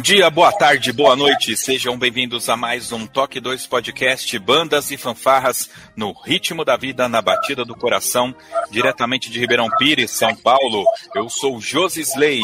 Bom dia, boa tarde, boa noite. Sejam bem-vindos a mais um Toque 2 Podcast Bandas e Fanfarras no ritmo da vida, na batida do coração, diretamente de Ribeirão Pires, São Paulo. Eu sou Josi Slay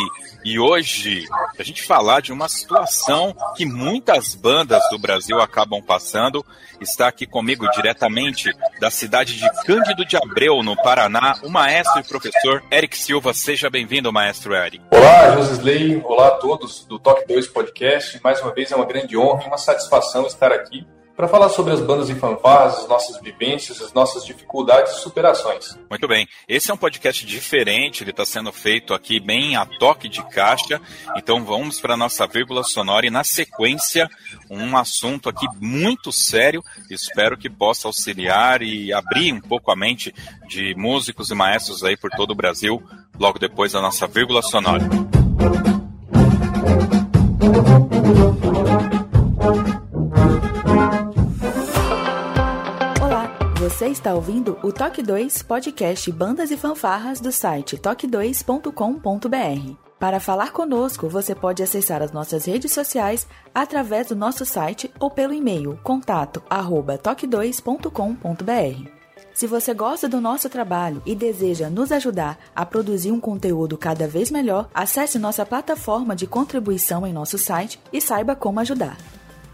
e hoje a gente falar de uma situação que muitas bandas do Brasil acabam passando. Está aqui comigo diretamente da cidade de Cândido de Abreu, no Paraná, o maestro e professor Eric Silva. Seja bem-vindo, maestro Eric. Olá, Josi Slay. Olá a todos do Toque 2 Podcast. Mais uma vez é uma grande honra e uma satisfação estar aqui para falar sobre as bandas e fanfarras, as nossas vivências, as nossas dificuldades e superações. Muito bem. Esse é um podcast diferente, ele está sendo feito aqui bem a toque de caixa. Então vamos para a nossa vírgula sonora e na sequência um assunto aqui muito sério. Espero que possa auxiliar e abrir um pouco a mente de músicos e maestros aí por todo o Brasil, logo depois da nossa vírgula sonora. Você está ouvindo o Toque 2 podcast Bandas e Fanfarras do site toque2.com.br. Para falar conosco, você pode acessar as nossas redes sociais através do nosso site ou pelo e-mail contato@toque2.com.br. Se você gosta do nosso trabalho e deseja nos ajudar a produzir um conteúdo cada vez melhor, acesse nossa plataforma de contribuição em nosso site e saiba como ajudar.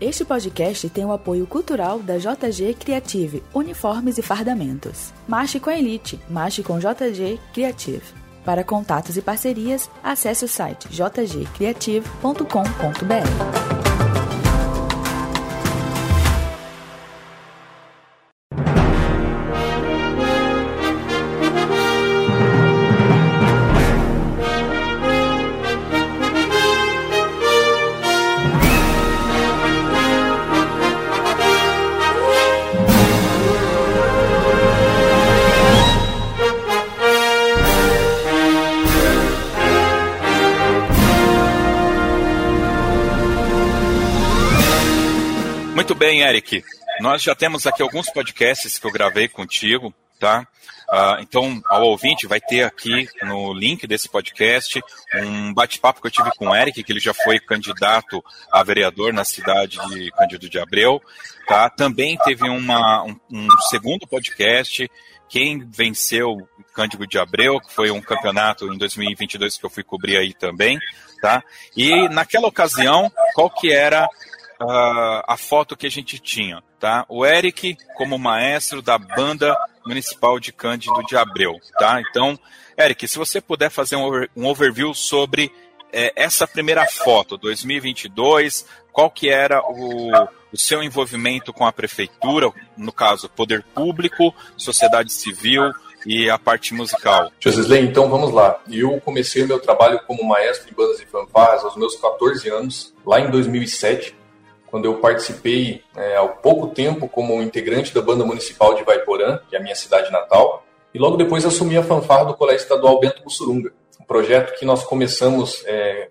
Este podcast tem o apoio cultural da JG Creative, Uniformes e Fardamentos. Marche com a Elite, marche com JG Creative. Para contatos e parcerias, acesse o site jgcreative.com.br. bem, Eric. Nós já temos aqui alguns podcasts que eu gravei contigo, tá? Uh, então, ao ouvinte, vai ter aqui no link desse podcast um bate-papo que eu tive com o Eric, que ele já foi candidato a vereador na cidade de Cândido de Abreu. Tá? Também teve uma, um, um segundo podcast, quem venceu Cândido de Abreu, que foi um campeonato em 2022 que eu fui cobrir aí também. Tá? E naquela ocasião, qual que era uh, a foto que a gente tinha, tá? O Eric como maestro da banda municipal de Cândido de Abreu, tá? Então, Eric, se você puder fazer um, over, um overview sobre é, essa primeira foto, 2022, qual que era o, o seu envolvimento com a prefeitura, no caso, poder público, sociedade civil, e a parte musical. Josesley, então vamos lá. Eu comecei meu trabalho como maestro de bandas e fanfarras aos meus 14 anos, lá em 2007 quando eu participei é, há pouco tempo como integrante da Banda Municipal de Vaiporã, que é a minha cidade natal, e logo depois assumi a fanfarra do Colégio Estadual Bento Mussurunga, um projeto que nós começamos é,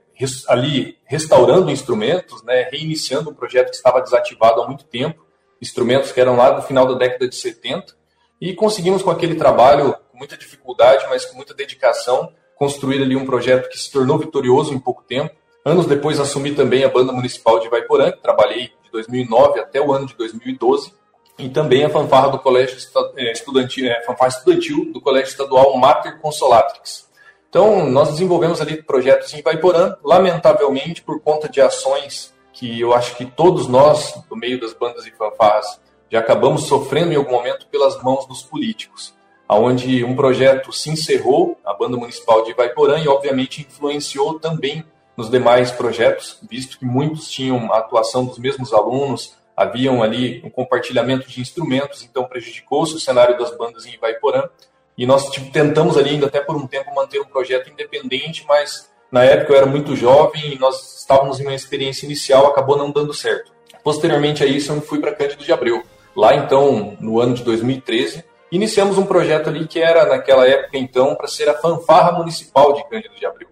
ali restaurando instrumentos, né, reiniciando um projeto que estava desativado há muito tempo, instrumentos que eram lá do final da década de 70, e conseguimos com aquele trabalho, com muita dificuldade, mas com muita dedicação, construir ali um projeto que se tornou vitorioso em pouco tempo, Anos depois assumi também a Banda Municipal de Vaiporã, que trabalhei de 2009 até o ano de 2012, e também a fanfarra do Colégio é, Estudantil, é, fanfarra estudantil do Colégio Estadual Mater Consolatrix. Então, nós desenvolvemos ali projetos em Vaiporã, lamentavelmente por conta de ações que eu acho que todos nós, do meio das bandas e fanfarras, já acabamos sofrendo em algum momento pelas mãos dos políticos, aonde um projeto se encerrou, a banda municipal de Vaiporã, e obviamente influenciou também nos demais projetos, visto que muitos tinham a atuação dos mesmos alunos, haviam ali um compartilhamento de instrumentos, então prejudicou-se o cenário das bandas em Ivaiporã. E nós tipo, tentamos ali ainda até por um tempo manter um projeto independente, mas na época eu era muito jovem e nós estávamos em uma experiência inicial, acabou não dando certo. Posteriormente a isso eu fui para Cândido de Abreu. Lá então, no ano de 2013, iniciamos um projeto ali que era naquela época então para ser a fanfarra municipal de Cândido de Abreu.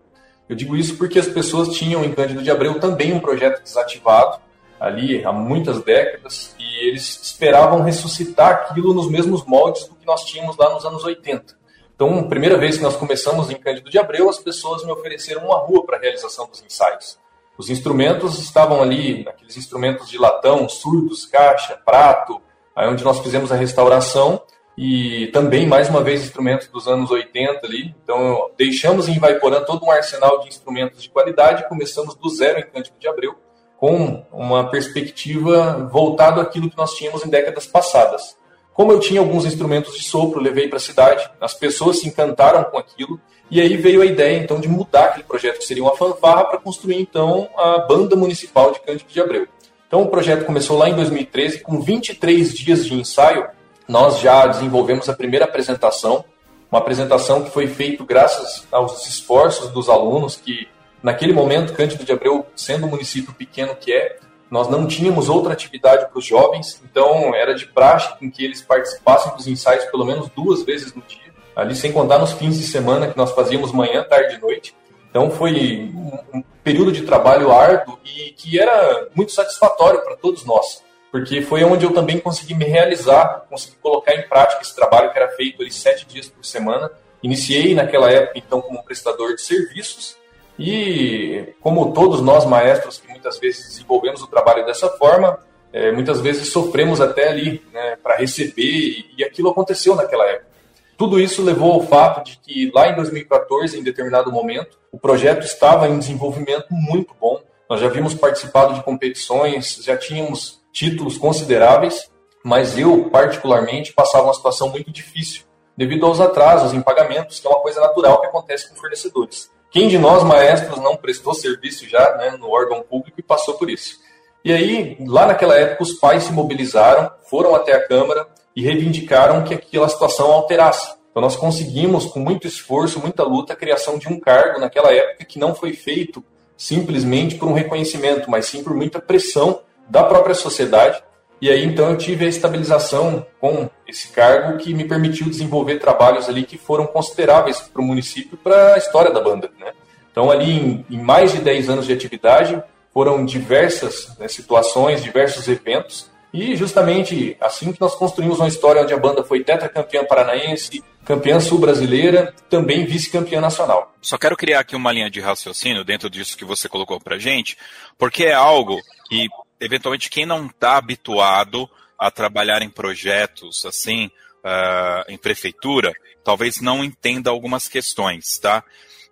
Eu digo isso porque as pessoas tinham em Cândido de Abreu também um projeto desativado, ali há muitas décadas, e eles esperavam ressuscitar aquilo nos mesmos moldes do que nós tínhamos lá nos anos 80. Então, primeira vez que nós começamos em Cândido de Abreu, as pessoas me ofereceram uma rua para a realização dos ensaios. Os instrumentos estavam ali, aqueles instrumentos de latão, surdos, caixa, prato, aí onde nós fizemos a restauração, e também, mais uma vez, instrumentos dos anos 80 ali. Então, deixamos em Ivaiporã todo um arsenal de instrumentos de qualidade, começamos do zero em Cândido de Abreu, com uma perspectiva voltada àquilo que nós tínhamos em décadas passadas. Como eu tinha alguns instrumentos de sopro, levei para a cidade, as pessoas se encantaram com aquilo, e aí veio a ideia então de mudar aquele projeto que seria uma fanfarra para construir então a banda municipal de Cândido de Abreu. Então o projeto começou lá em 2013, com 23 dias de ensaio, nós já desenvolvemos a primeira apresentação, uma apresentação que foi feita graças aos esforços dos alunos que, naquele momento, Cândido de Abreu, sendo um município pequeno que é, nós não tínhamos outra atividade para os jovens, então era de praxe em que eles participassem dos ensaios pelo menos duas vezes no dia, ali sem contar nos fins de semana que nós fazíamos manhã, tarde e noite. Então foi um período de trabalho árduo e que era muito satisfatório para todos nós porque foi onde eu também consegui me realizar, consegui colocar em prática esse trabalho que era feito ali sete dias por semana. Iniciei naquela época, então, como prestador de serviços, e como todos nós maestros que muitas vezes desenvolvemos o trabalho dessa forma, é, muitas vezes sofremos até ali né, para receber, e, e aquilo aconteceu naquela época. Tudo isso levou ao fato de que lá em 2014, em determinado momento, o projeto estava em desenvolvimento muito bom. Nós já vimos participado de competições, já tínhamos títulos consideráveis, mas eu, particularmente, passava uma situação muito difícil devido aos atrasos em pagamentos, que é uma coisa natural que acontece com fornecedores. Quem de nós, maestros, não prestou serviço já né, no órgão público e passou por isso? E aí, lá naquela época, os pais se mobilizaram, foram até a Câmara e reivindicaram que aquela situação alterasse. Então, nós conseguimos, com muito esforço, muita luta, a criação de um cargo naquela época que não foi feito simplesmente por um reconhecimento, mas sim por muita pressão da própria sociedade. E aí então eu tive a estabilização com esse cargo que me permitiu desenvolver trabalhos ali que foram consideráveis para o município para a história da banda. Né? Então ali em, em, mais de 10 anos de atividade foram diversas né, situações, diversos eventos e justamente assim que nós construímos uma história onde a banda foi tetracampeã paranaense, campeã sul-brasileira, também vice-campeã nacional. Só quero criar aqui uma linha de raciocínio dentro disso que você colocou para gente, porque é algo que eventualmente quem não está habituado a trabalhar em projetos assim, uh, em prefeitura, talvez não entenda algumas questões, tá?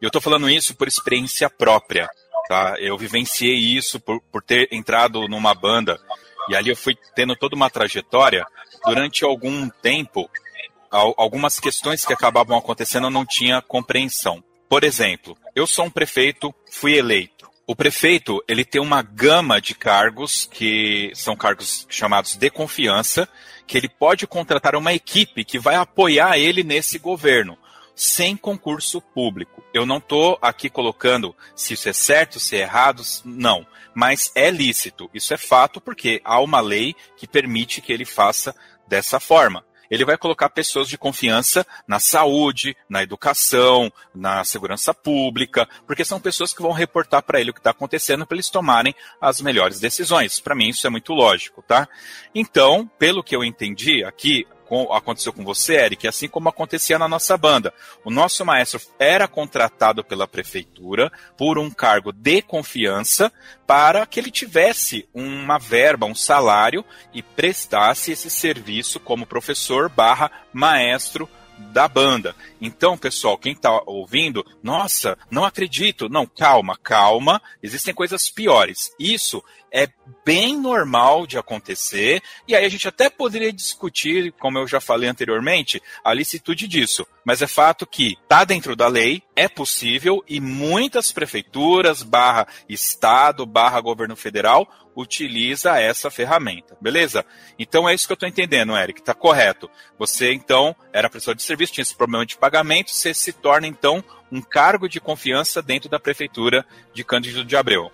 Eu estou falando isso por experiência própria, tá? Eu vivenciei isso por, por ter entrado numa banda e ali eu fui tendo toda uma trajetória. Durante algum tempo, algumas questões que acabavam acontecendo eu não tinha compreensão. Por exemplo, eu sou um prefeito, fui eleito o prefeito, ele tem uma gama de cargos que são cargos chamados de confiança, que ele pode contratar uma equipe que vai apoiar ele nesse governo, sem concurso público. Eu não estou aqui colocando se isso é certo, se é errado, não. Mas é lícito, isso é fato, porque há uma lei que permite que ele faça dessa forma ele vai colocar pessoas de confiança na saúde, na educação, na segurança pública, porque são pessoas que vão reportar para ele o que está acontecendo para eles tomarem as melhores decisões. Para mim, isso é muito lógico, tá? Então, pelo que eu entendi aqui, com, aconteceu com você, Eric, assim como acontecia na nossa banda. O nosso maestro era contratado pela prefeitura por um cargo de confiança para que ele tivesse uma verba, um salário e prestasse esse serviço como professor barra maestro da banda. Então, pessoal, quem está ouvindo, nossa, não acredito. Não, calma, calma. Existem coisas piores. Isso é bem normal de acontecer, e aí a gente até poderia discutir, como eu já falei anteriormente, a licitude disso. Mas é fato que está dentro da lei, é possível e muitas prefeituras, barra estado, barra governo federal, utiliza essa ferramenta, beleza? Então é isso que eu estou entendendo, Eric, tá correto. Você então era prestador de serviço, tinha esse problema de pagamento, você se torna então um cargo de confiança dentro da prefeitura de Cândido de Abreu.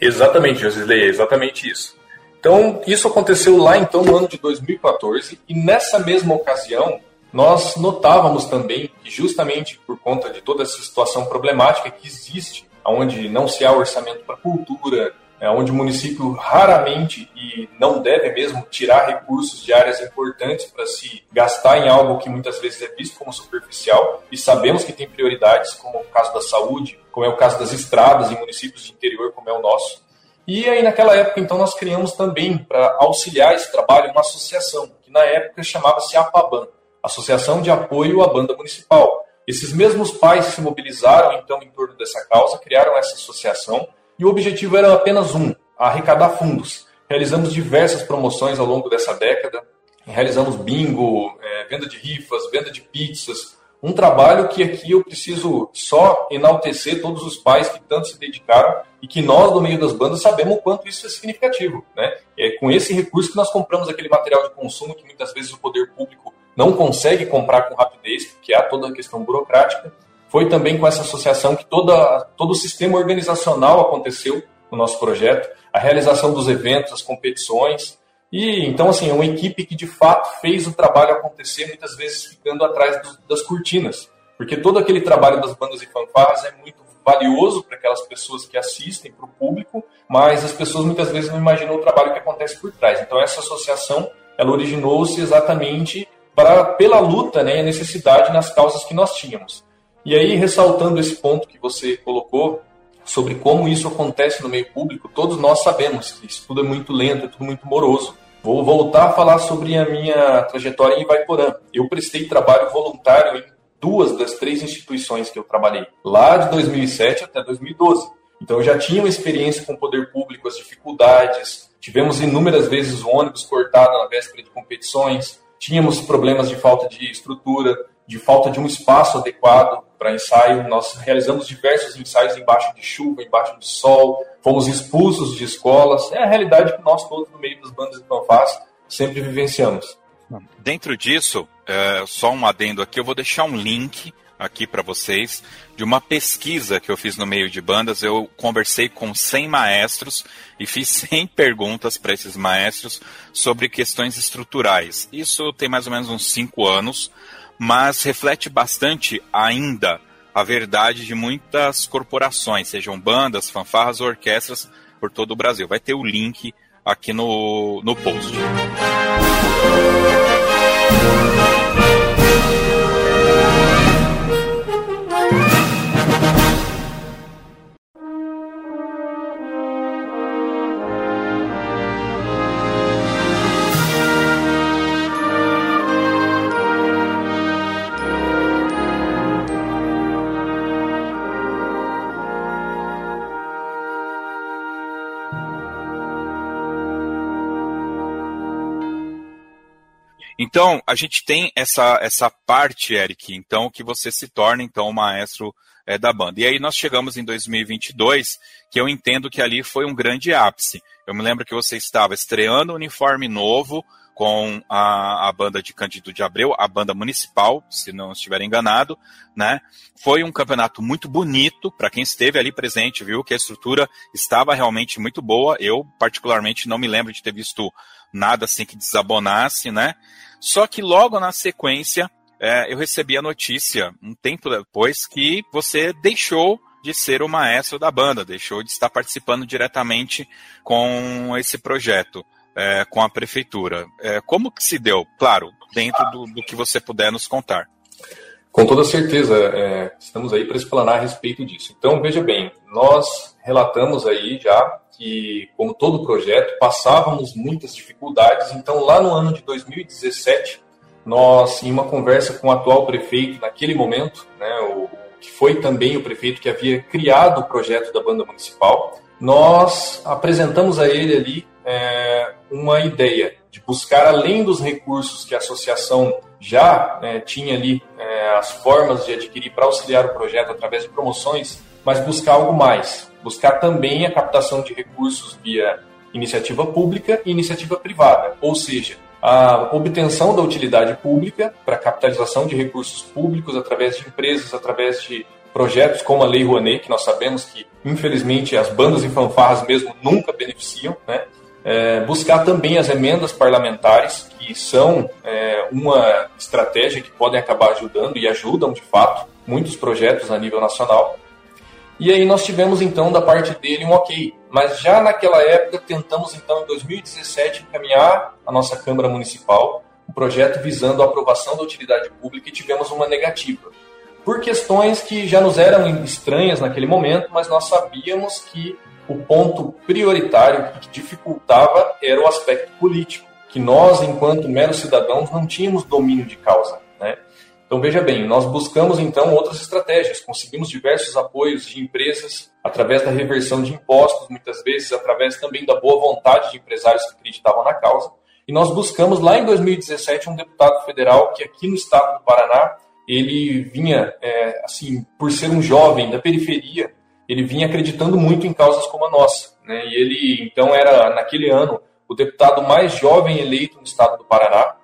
Exatamente, Josilei, é exatamente isso. Então, isso aconteceu lá então no ano de 2014 e nessa mesma ocasião nós notávamos também que justamente por conta de toda essa situação problemática que existe, onde não se há orçamento para cultura, é, onde o município raramente e não deve mesmo tirar recursos de áreas importantes para se gastar em algo que muitas vezes é visto como superficial e sabemos que tem prioridades, como o caso da saúde, como é o caso das estradas em municípios de interior, como é o nosso. E aí, naquela época, então, nós criamos também, para auxiliar esse trabalho, uma associação, que na época chamava-se APABAN, Associação de Apoio à Banda Municipal. Esses mesmos pais se mobilizaram, então, em torno dessa causa, criaram essa associação, e o objetivo era apenas um: arrecadar fundos. Realizamos diversas promoções ao longo dessa década, realizamos bingo, é, venda de rifas, venda de pizzas, um trabalho que aqui eu preciso só enaltecer todos os pais que tanto se dedicaram e que nós, do meio das bandas, sabemos o quanto isso é significativo. Né? É com esse recurso que nós compramos aquele material de consumo que muitas vezes o poder público não consegue comprar com rapidez, porque há toda a questão burocrática. Foi também com essa associação que toda, todo o sistema organizacional aconteceu no nosso projeto, a realização dos eventos, as competições, e então, assim, é uma equipe que de fato fez o trabalho acontecer, muitas vezes ficando atrás do, das cortinas. Porque todo aquele trabalho das bandas e fanfarras é muito valioso para aquelas pessoas que assistem, para o público, mas as pessoas muitas vezes não imaginam o trabalho que acontece por trás. Então, essa associação, ela originou-se exatamente para, pela luta né, e a necessidade nas causas que nós tínhamos. E aí, ressaltando esse ponto que você colocou, sobre como isso acontece no meio público, todos nós sabemos que isso tudo é muito lento, é tudo muito moroso. Vou voltar a falar sobre a minha trajetória em Ivaiporã. Eu prestei trabalho voluntário em duas das três instituições que eu trabalhei, lá de 2007 até 2012. Então eu já tinha uma experiência com o poder público, as dificuldades, tivemos inúmeras vezes o ônibus cortado na véspera de competições, tínhamos problemas de falta de estrutura, de falta de um espaço adequado para ensaio. Nós realizamos diversos ensaios embaixo de chuva, embaixo de sol, fomos expulsos de escolas. É a realidade que nós todos no meio das bandas de fanfás sempre vivenciamos. Dentro disso, é, só um adendo aqui, eu vou deixar um link aqui para vocês de uma pesquisa que eu fiz no meio de bandas. Eu conversei com 100 maestros e fiz 100 perguntas para esses maestros sobre questões estruturais. Isso tem mais ou menos uns 5 anos mas reflete bastante ainda a verdade de muitas corporações, sejam bandas, fanfarras ou orquestras por todo o Brasil. Vai ter o link aqui no, no post. Então, a gente tem essa, essa parte, Eric, então, que você se torna, então, o maestro é, da banda. E aí nós chegamos em 2022, que eu entendo que ali foi um grande ápice. Eu me lembro que você estava estreando uniforme novo com a, a banda de Cândido de Abreu, a banda municipal, se não estiver enganado, né? Foi um campeonato muito bonito, para quem esteve ali presente, viu que a estrutura estava realmente muito boa. Eu, particularmente, não me lembro de ter visto nada assim que desabonasse, né? Só que logo na sequência, é, eu recebi a notícia, um tempo depois, que você deixou de ser o maestro da banda, deixou de estar participando diretamente com esse projeto, é, com a prefeitura. É, como que se deu? Claro, dentro do, do, que você puder nos contar. Com toda certeza, é, estamos aí para explanar a respeito disso. Então, veja bem, nós relatamos aí já que, como todo projeto, passávamos muitas dificuldades. Então, lá no ano de 2017, nós, em uma conversa com o atual prefeito, naquele momento, né, o, que foi também o prefeito que havia criado o projeto da banda municipal, nós apresentamos a ele ali é, uma ideia de buscar, além dos recursos que a associação já é, tinha ali é, as formas de adquirir para auxiliar o projeto através de promoções, mas buscar algo mais, buscar também a captação de recursos via iniciativa pública e iniciativa privada, ou seja, a obtenção da utilidade pública para capitalização de recursos públicos através de empresas, através de projetos como a Lei Rouanet, que nós sabemos que, infelizmente, as bandas e fanfarras mesmo nunca beneficiam, né? É, buscar também as emendas parlamentares, que são é, uma estratégia que podem acabar ajudando e ajudam, de fato, muitos projetos a nível nacional. E aí nós tivemos então da parte dele um ok. Mas já naquela época tentamos então em 2017 encaminhar a nossa Câmara Municipal um projeto visando a aprovação da utilidade pública e tivemos uma negativa. Por questões que já nos eram estranhas naquele momento, mas nós sabíamos que o ponto prioritário que dificultava era o aspecto político, que nós, enquanto meros cidadãos, não tínhamos domínio de causa. Então, veja bem, nós buscamos então outras estratégias, conseguimos diversos apoios de empresas através da reversão de impostos, muitas vezes através também da boa vontade de empresários que acreditavam na causa. E nós buscamos lá em 2017 um deputado federal que aqui no estado do Paraná ele vinha, é, assim, por ser um jovem da periferia, ele vinha acreditando muito em causas como a nossa. Né? E ele, então, era, naquele ano, o deputado mais jovem eleito no estado do Paraná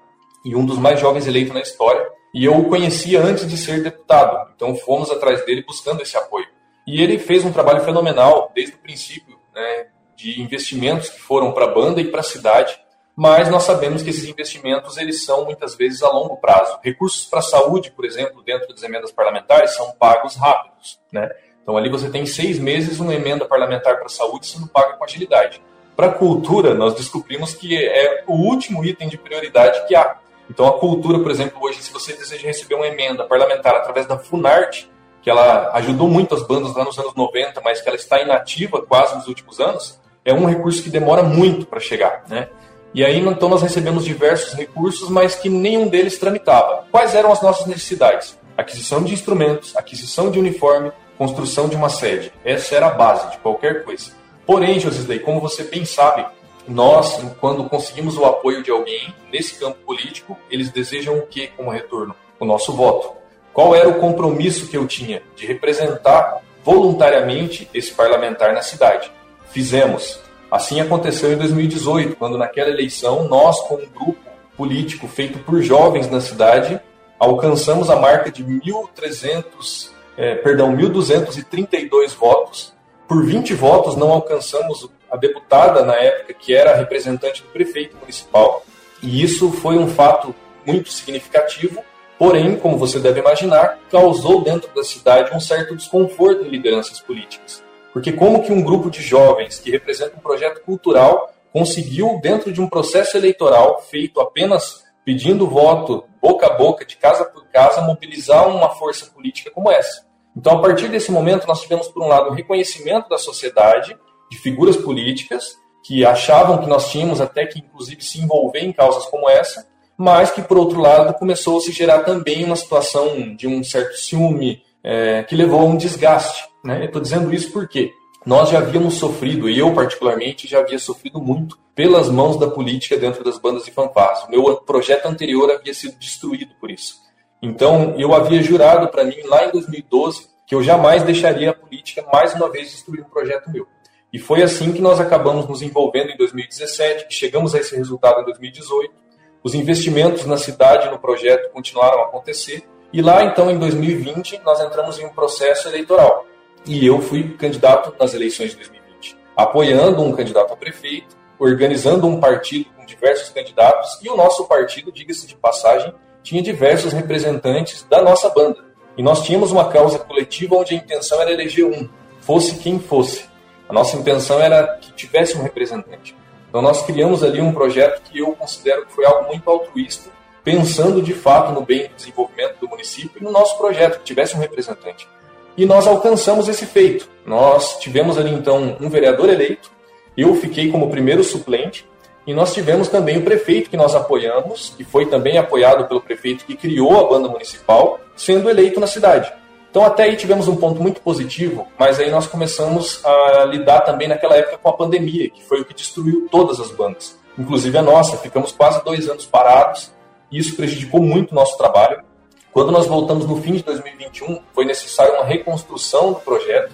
e um dos mais jovens eleitos na história. E eu o conhecia antes de ser deputado, então fomos atrás dele buscando esse apoio. E ele fez um trabalho fenomenal desde o princípio, né, de investimentos que foram para a banda e para a cidade, mas nós sabemos que esses investimentos eles são muitas vezes a longo prazo. Recursos para a saúde, por exemplo, dentro das emendas parlamentares, são pagos rápidos. Né? Então ali você tem seis meses uma emenda parlamentar para a saúde sendo paga com agilidade. Para a cultura, nós descobrimos que é o último item de prioridade que há. Então, a cultura, por exemplo, hoje, se você deseja receber uma emenda parlamentar através da Funarte, que ela ajudou muito as bandas lá nos anos 90, mas que ela está inativa quase nos últimos anos, é um recurso que demora muito para chegar, né? E aí, então, nós recebemos diversos recursos, mas que nenhum deles tramitava. Quais eram as nossas necessidades? Aquisição de instrumentos, aquisição de uniforme, construção de uma sede. Essa era a base de qualquer coisa. Porém, Josisley, como você bem sabe, nós, quando conseguimos o apoio de alguém nesse campo político, eles desejam o que como retorno? O nosso voto. Qual era o compromisso que eu tinha de representar voluntariamente esse parlamentar na cidade? Fizemos. Assim aconteceu em 2018, quando naquela eleição nós, com um grupo político feito por jovens na cidade, alcançamos a marca de 1.300, é, perdão, 1.232 votos. Por 20 votos não alcançamos a deputada na época, que era representante do prefeito municipal. E isso foi um fato muito significativo, porém, como você deve imaginar, causou dentro da cidade um certo desconforto em lideranças políticas. Porque como que um grupo de jovens que representa um projeto cultural conseguiu, dentro de um processo eleitoral feito apenas pedindo voto boca a boca, de casa por casa, mobilizar uma força política como essa? Então, a partir desse momento, nós tivemos, por um lado, o reconhecimento da sociedade de figuras políticas que achavam que nós tínhamos até que, inclusive, se envolver em causas como essa, mas que, por outro lado, começou a se gerar também uma situação de um certo ciúme é, que levou a um desgaste. Né? Estou dizendo isso porque nós já havíamos sofrido, e eu particularmente já havia sofrido muito, pelas mãos da política dentro das bandas de fanfarras. O meu projeto anterior havia sido destruído por isso. Então, eu havia jurado para mim, lá em 2012, que eu jamais deixaria a política mais uma vez destruir um projeto meu. E foi assim que nós acabamos nos envolvendo em 2017, chegamos a esse resultado em 2018. Os investimentos na cidade no projeto continuaram a acontecer. E lá, então, em 2020, nós entramos em um processo eleitoral. E eu fui candidato nas eleições de 2020, apoiando um candidato a prefeito, organizando um partido com diversos candidatos. E o nosso partido, diga-se de passagem, tinha diversos representantes da nossa banda. E nós tínhamos uma causa coletiva onde a intenção era eleger um, fosse quem fosse. A nossa intenção era que tivesse um representante. Então nós criamos ali um projeto que eu considero que foi algo muito altruísta, pensando de fato no bem do desenvolvimento do município e no nosso projeto, que tivesse um representante. E nós alcançamos esse feito. Nós tivemos ali então um vereador eleito, eu fiquei como primeiro suplente, e nós tivemos também o prefeito que nós apoiamos, que foi também apoiado pelo prefeito que criou a banda municipal, sendo eleito na cidade. Então até aí tivemos um ponto muito positivo, mas aí nós começamos a lidar também naquela época com a pandemia, que foi o que destruiu todas as bandas, inclusive a nossa. Ficamos quase dois anos parados e isso prejudicou muito o nosso trabalho. Quando nós voltamos no fim de 2021, foi necessário uma reconstrução do projeto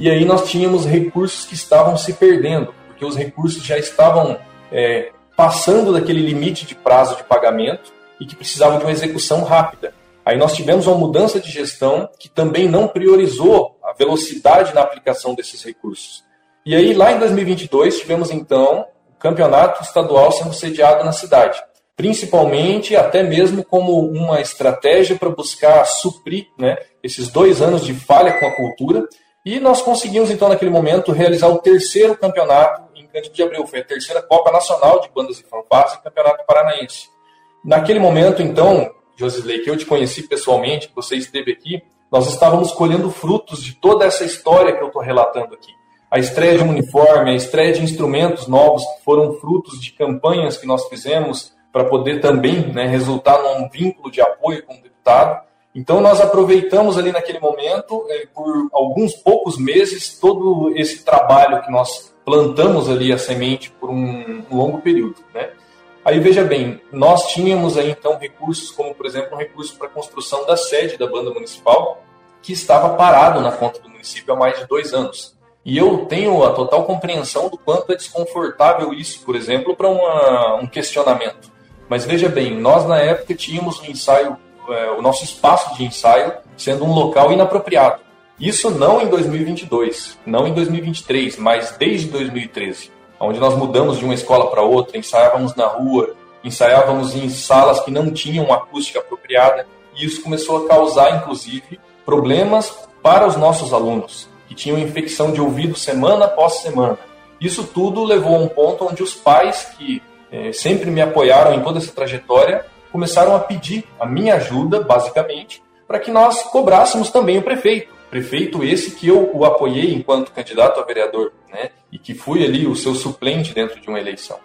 e aí nós tínhamos recursos que estavam se perdendo, porque os recursos já estavam é, passando daquele limite de prazo de pagamento e que precisavam de uma execução rápida. Aí nós tivemos uma mudança de gestão que também não priorizou a velocidade na aplicação desses recursos. E aí, lá em 2022, tivemos então o campeonato estadual sendo sediado na cidade, principalmente até mesmo como uma estratégia para buscar suprir né, esses dois anos de falha com a cultura. E nós conseguimos, então, naquele momento, realizar o terceiro campeonato em Cândido de Abreu. Foi a terceira Copa Nacional de Bandas e Fanfarras e Campeonato Paranaense. Naquele momento, então, Josisley, que eu te conheci pessoalmente, que você esteve aqui, nós estávamos colhendo frutos de toda essa história que eu estou relatando aqui. A estreia de um uniforme, a estreia de instrumentos novos foram frutos de campanhas que nós fizemos para poder também né, resultar num vínculo de apoio com o deputado. Então nós aproveitamos ali naquele momento, eh, por alguns poucos meses, todo esse trabalho que nós plantamos ali a semente por um, um longo período. Né? Aí veja bem, nós tínhamos aí então recursos, como por exemplo um recurso para a construção da sede da banda municipal, que estava parado na conta do município há mais de dois anos. E eu tenho a total compreensão do quanto é desconfortável isso, por exemplo, para um questionamento. Mas veja bem, nós na época tínhamos um ensaio, é, o nosso espaço de ensaio sendo um local inapropriado. Isso não em 2022, não em 2023, mas desde 2013 onde nós mudamos de uma escola para outra, ensaiávamos na rua, ensaiávamos em salas que não tinham acústica apropriada, e isso começou a causar, inclusive, problemas para os nossos alunos, que tinham infecção de ouvido semana após semana. Isso tudo levou a um ponto onde os pais, que eh, sempre me apoiaram em toda essa trajetória, começaram a pedir a minha ajuda, basicamente, para que nós cobrássemos também o prefeito. Prefeito esse que eu o apoiei enquanto candidato a vereador, né? E que fui ali o seu suplente dentro de uma eleição.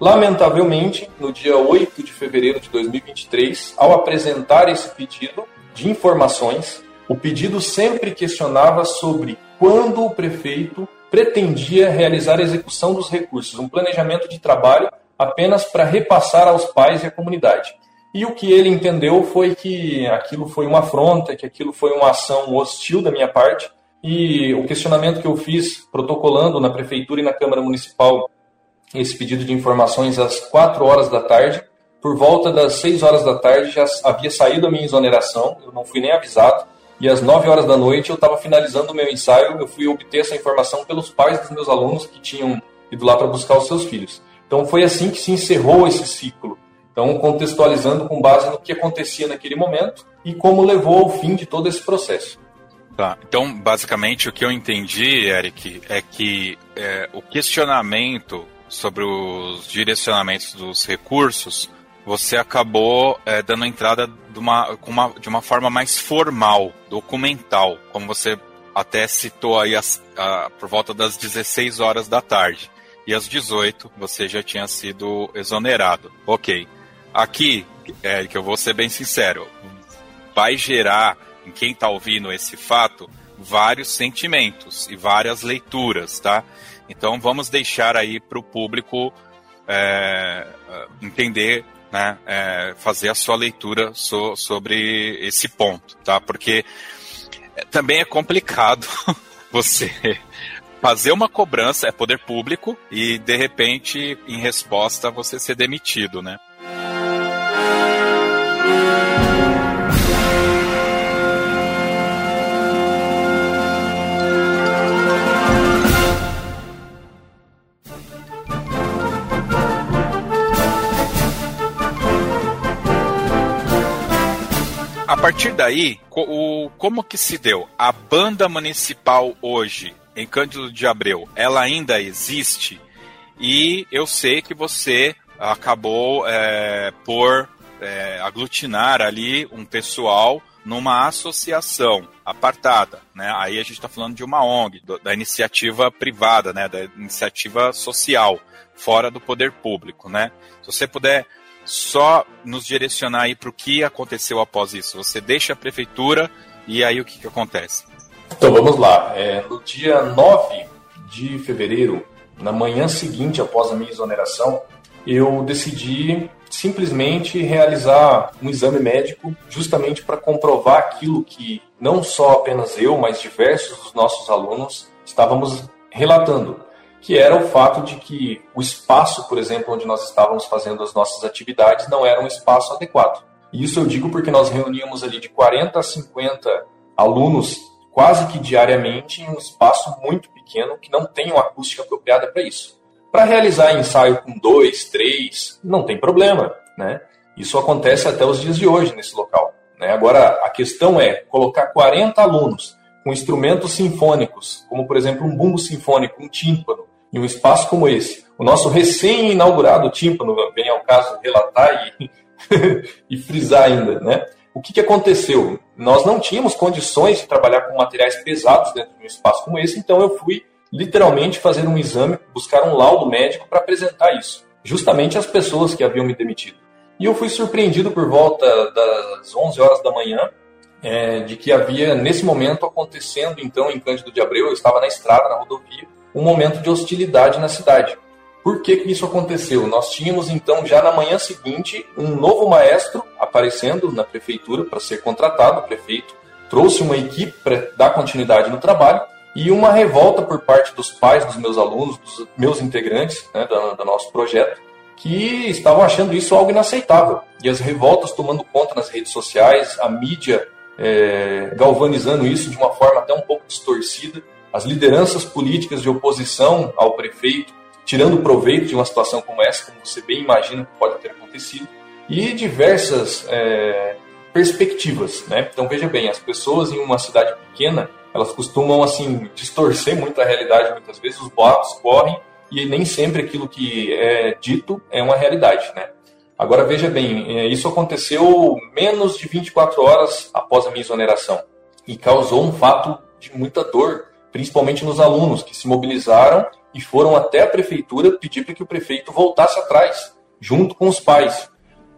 Lamentavelmente, no dia 8 de fevereiro de 2023, ao apresentar esse pedido de informações, o pedido sempre questionava sobre quando o prefeito pretendia realizar a execução dos recursos, um planejamento de trabalho apenas para repassar aos pais e à comunidade. E o que ele entendeu foi que aquilo foi uma afronta, que aquilo foi uma ação hostil da minha parte. E o questionamento que eu fiz, protocolando na prefeitura e na Câmara Municipal esse pedido de informações às 4 horas da tarde, por volta das 6 horas da tarde já havia saído a minha exoneração, eu não fui nem avisado, e às 9 horas da noite eu estava finalizando o meu ensaio, eu fui obter essa informação pelos pais dos meus alunos que tinham ido lá para buscar os seus filhos. Então foi assim que se encerrou esse ciclo. Então, contextualizando com base no que acontecia naquele momento e como levou ao fim de todo esse processo. Tá. Então, basicamente, o que eu entendi, Eric, é que é, o questionamento sobre os direcionamentos dos recursos, você acabou é, dando entrada de uma, uma, de uma forma mais formal, documental, como você até citou aí as, a, por volta das 16 horas da tarde. E às 18 você já tinha sido exonerado. Ok. Aqui, é, que eu vou ser bem sincero, vai gerar em quem está ouvindo esse fato vários sentimentos e várias leituras, tá? Então vamos deixar aí para o público é, entender, né, é, fazer a sua leitura so, sobre esse ponto, tá? Porque também é complicado você fazer uma cobrança, é poder público, e de repente, em resposta, você ser demitido, né? A partir daí, o, como que se deu? A banda municipal hoje, em Cândido de Abreu, ela ainda existe? E eu sei que você acabou é, por é, aglutinar ali um pessoal numa associação apartada, né? Aí a gente está falando de uma ONG, do, da iniciativa privada, né? Da iniciativa social, fora do poder público, né? Se você puder só nos direcionar aí para o que aconteceu após isso. Você deixa a prefeitura e aí o que, que acontece? Então vamos lá. É, no dia 9 de fevereiro, na manhã seguinte após a minha exoneração, eu decidi simplesmente realizar um exame médico justamente para comprovar aquilo que não só apenas eu, mas diversos dos nossos alunos estávamos relatando, que era o fato de que o espaço, por exemplo, onde nós estávamos fazendo as nossas atividades não era um espaço adequado. E isso eu digo porque nós reuníamos ali de 40 a 50 alunos quase que diariamente em um espaço muito pequeno que não tem uma acústica apropriada para isso. Para realizar ensaio com dois, três, não tem problema, né? Isso acontece até os dias de hoje nesse local. Né? Agora, a questão é colocar 40 alunos com instrumentos sinfônicos, como por exemplo um bumbo sinfônico, um tímpano, em um espaço como esse. O nosso recém-inaugurado tímpano, vem ao caso relatar e, e frisar ainda, né? O que, que aconteceu? Nós não tínhamos condições de trabalhar com materiais pesados dentro de um espaço como esse, então eu fui literalmente fazer um exame, buscar um laudo médico para apresentar isso, justamente às pessoas que haviam me demitido. E eu fui surpreendido por volta das 11 horas da manhã é, de que havia, nesse momento, acontecendo, então, em Cândido de Abreu, eu estava na estrada, na rodovia, um momento de hostilidade na cidade. Por que, que isso aconteceu? Nós tínhamos, então, já na manhã seguinte, um novo maestro aparecendo na prefeitura para ser contratado. O prefeito trouxe uma equipe para dar continuidade no trabalho e uma revolta por parte dos pais dos meus alunos, dos meus integrantes né, do, do nosso projeto, que estavam achando isso algo inaceitável. E as revoltas tomando conta nas redes sociais, a mídia é, galvanizando isso de uma forma até um pouco distorcida, as lideranças políticas de oposição ao prefeito tirando proveito de uma situação como essa, como você bem imagina que pode ter acontecido, e diversas é, perspectivas. Né? Então veja bem, as pessoas em uma cidade pequena elas costumam assim distorcer muito a realidade muitas vezes os boatos correm e nem sempre aquilo que é dito é uma realidade né agora veja bem é, isso aconteceu menos de 24 horas após a minha exoneração e causou um fato de muita dor principalmente nos alunos que se mobilizaram e foram até a prefeitura pedir para que o prefeito voltasse atrás junto com os pais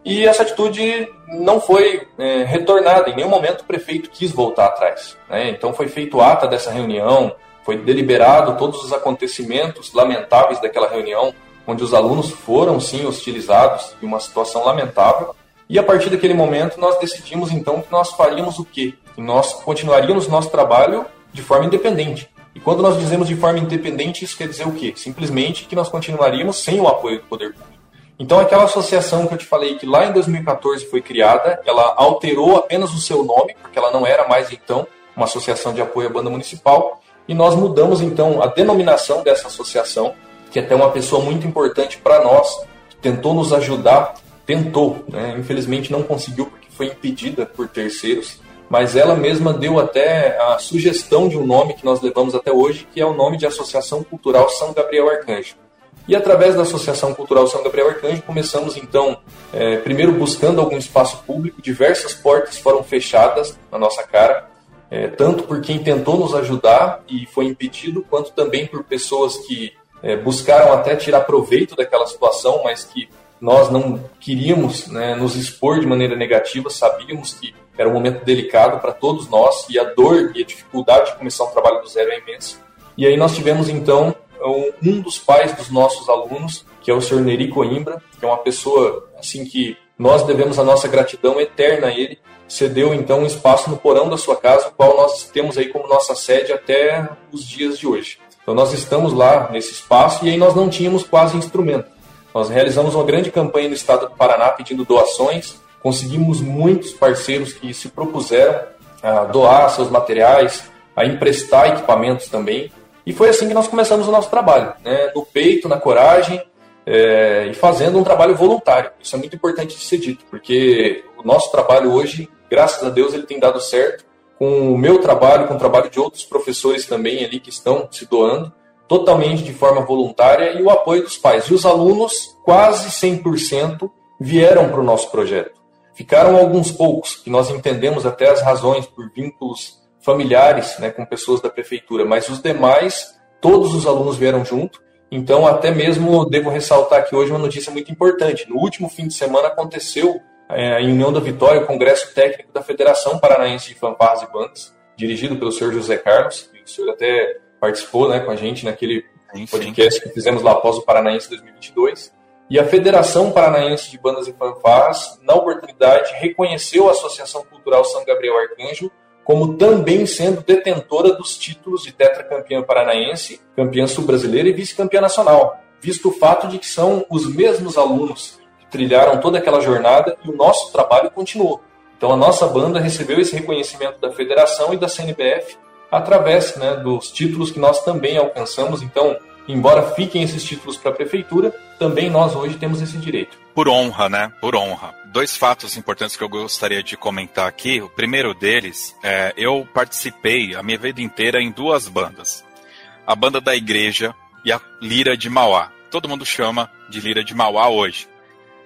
e essa atitude não foi é, retornada. Em nenhum momento o prefeito quis voltar atrás. Né? Então foi feito ata dessa reunião, foi deliberado todos os acontecimentos lamentáveis daquela reunião, onde os alunos foram sim hostilizados em uma situação lamentável. E a partir daquele momento nós decidimos então que nós faríamos o quê? Que nós continuaríamos nosso trabalho de forma independente. E quando nós dizemos de forma independente, isso quer dizer o quê? Simplesmente que nós continuaríamos sem o apoio do poder público. Então, aquela associação que eu te falei que lá em 2014 foi criada, ela alterou apenas o seu nome, porque ela não era mais então uma associação de apoio à banda municipal, e nós mudamos então a denominação dessa associação, que é até uma pessoa muito importante para nós, que tentou nos ajudar, tentou, né? infelizmente não conseguiu porque foi impedida por terceiros, mas ela mesma deu até a sugestão de um nome que nós levamos até hoje, que é o nome de Associação Cultural São Gabriel Arcanjo. E através da Associação Cultural São Gabriel Arcanjo, começamos então, é, primeiro buscando algum espaço público, diversas portas foram fechadas na nossa cara, é, tanto por quem tentou nos ajudar e foi impedido, quanto também por pessoas que é, buscaram até tirar proveito daquela situação, mas que nós não queríamos né, nos expor de maneira negativa, sabíamos que era um momento delicado para todos nós e a dor e a dificuldade de começar um trabalho do zero é imensa. E aí nós tivemos então um dos pais dos nossos alunos, que é o senhor Neri Coimbra, que é uma pessoa assim que nós devemos a nossa gratidão eterna a ele, cedeu então um espaço no porão da sua casa, o qual nós temos aí como nossa sede até os dias de hoje. Então nós estamos lá nesse espaço e aí nós não tínhamos quase instrumento. Nós realizamos uma grande campanha no estado do Paraná pedindo doações, conseguimos muitos parceiros que se propuseram a doar seus materiais, a emprestar equipamentos também. E foi assim que nós começamos o nosso trabalho, né? no peito, na coragem é, e fazendo um trabalho voluntário. Isso é muito importante de ser dito, porque o nosso trabalho hoje, graças a Deus, ele tem dado certo com o meu trabalho, com o trabalho de outros professores também ali que estão se doando, totalmente de forma voluntária e o apoio dos pais. E os alunos, quase 100%, vieram para o nosso projeto. Ficaram alguns poucos, que nós entendemos até as razões por vínculos familiares né, com pessoas da prefeitura, mas os demais, todos os alunos vieram junto. Então, até mesmo devo ressaltar aqui hoje uma notícia muito importante. No último fim de semana aconteceu é, em União da Vitória o Congresso Técnico da Federação Paranaense de Fanfarras e Bandas, dirigido pelo senhor José Carlos. o senhor até participou né, com a gente naquele podcast que fizemos lá após o Paranaense 2022. E a Federação Paranaense de Bandas e Fanfarras, na oportunidade, reconheceu a Associação Cultural São Gabriel Arcanjo como também sendo detentora dos títulos de tetracampeã paranaense, campeã sul-brasileira e vice-campeã nacional, visto o fato de que são os mesmos alunos que trilharam toda aquela jornada e o nosso trabalho continuou. Então a nossa banda recebeu esse reconhecimento da federação e da CNBF através né, dos títulos que nós também alcançamos. Então, embora fiquem esses títulos para a prefeitura, também nós hoje temos esse direito. Por honra, né? Por honra. Dois fatos importantes que eu gostaria de comentar aqui. O primeiro deles é eu participei a minha vida inteira em duas bandas: a banda da igreja e a Lira de Mauá. Todo mundo chama de Lira de Mauá hoje.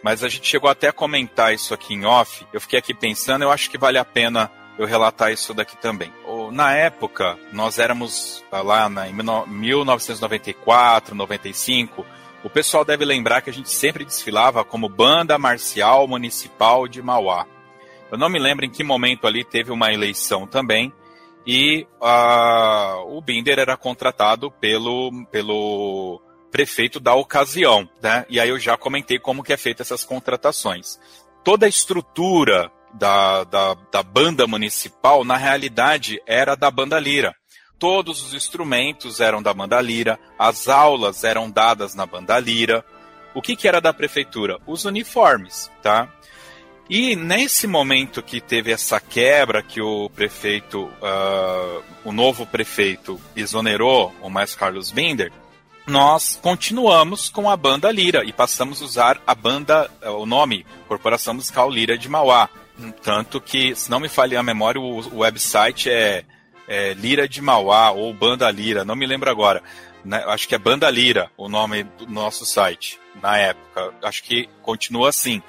Mas a gente chegou até a comentar isso aqui em off. Eu fiquei aqui pensando, eu acho que vale a pena eu relatar isso daqui também. Na época, nós éramos ah, lá na, em 1994, 95. O pessoal deve lembrar que a gente sempre desfilava como Banda Marcial Municipal de Mauá. Eu não me lembro em que momento ali teve uma eleição também e uh, o Binder era contratado pelo, pelo prefeito da ocasião, né? E aí eu já comentei como que é feita essas contratações. Toda a estrutura da, da, da banda municipal, na realidade, era da banda Lira. Todos os instrumentos eram da banda Lira, as aulas eram dadas na banda Lira. O que, que era da prefeitura? Os uniformes, tá? E nesse momento que teve essa quebra, que o prefeito, uh, o novo prefeito exonerou o mais Carlos Binder, nós continuamos com a banda Lira e passamos a usar a banda, o nome Corporação Musical Lira de Mauá. Tanto que, se não me falha a memória, o, o website é, é, Lira de Mauá ou Banda Lira, não me lembro agora. Né? Acho que é Banda Lira o nome do nosso site na época. Acho que continua assim.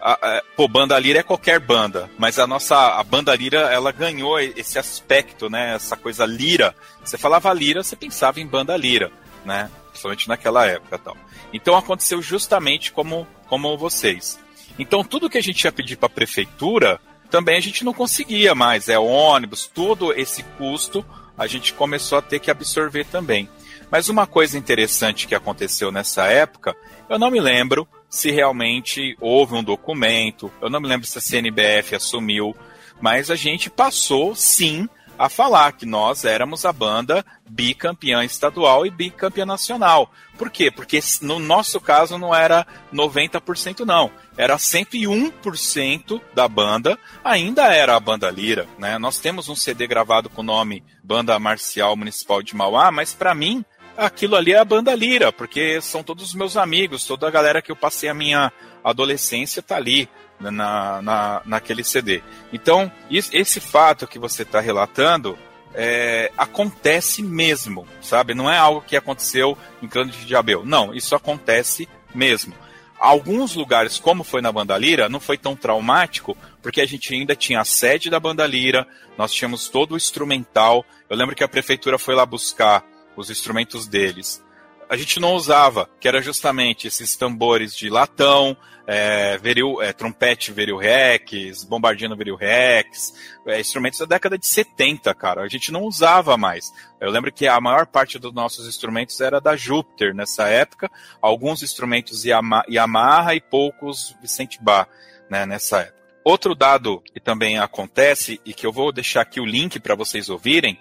A, a, pô, banda lira é qualquer banda, mas a nossa a banda lira ela ganhou esse aspecto, né? Essa coisa lira. Você falava lira, você pensava em banda lira, né? Principalmente naquela época, tal. Então aconteceu justamente como como vocês. Então, tudo que a gente ia pedir para a prefeitura, também a gente não conseguia mais. É ônibus, todo esse custo a gente começou a ter que absorver também. Mas uma coisa interessante que aconteceu nessa época, eu não me lembro se realmente houve um documento, eu não me lembro se a CNBF assumiu, mas a gente passou sim a falar que nós éramos a banda bicampeã estadual e bicampeã nacional. Por quê? Porque no nosso caso não era 90% não, era 101% da banda, ainda era a banda Lira, né? Nós temos um CD gravado com o nome Banda Marcial Municipal de Mauá, mas para mim aquilo ali é a banda Lira, porque são todos os meus amigos, toda a galera que eu passei a minha adolescência tá ali na, na, naquele CD. Então, esse fato que você está relatando é, acontece mesmo, sabe? Não é algo que aconteceu em Cândido de Abel. Não, isso acontece mesmo. Alguns lugares, como foi na Bandalira, não foi tão traumático, porque a gente ainda tinha a sede da Bandalira, nós tínhamos todo o instrumental. Eu lembro que a prefeitura foi lá buscar os instrumentos deles a gente não usava, que era justamente esses tambores de latão, é, veril, é, trompete veril rex, bombardino veril rex, é, instrumentos da década de 70, cara. A gente não usava mais. Eu lembro que a maior parte dos nossos instrumentos era da Júpiter nessa época, alguns instrumentos Yamaha e poucos Vicente Bar, né, nessa época. Outro dado que também acontece e que eu vou deixar aqui o link para vocês ouvirem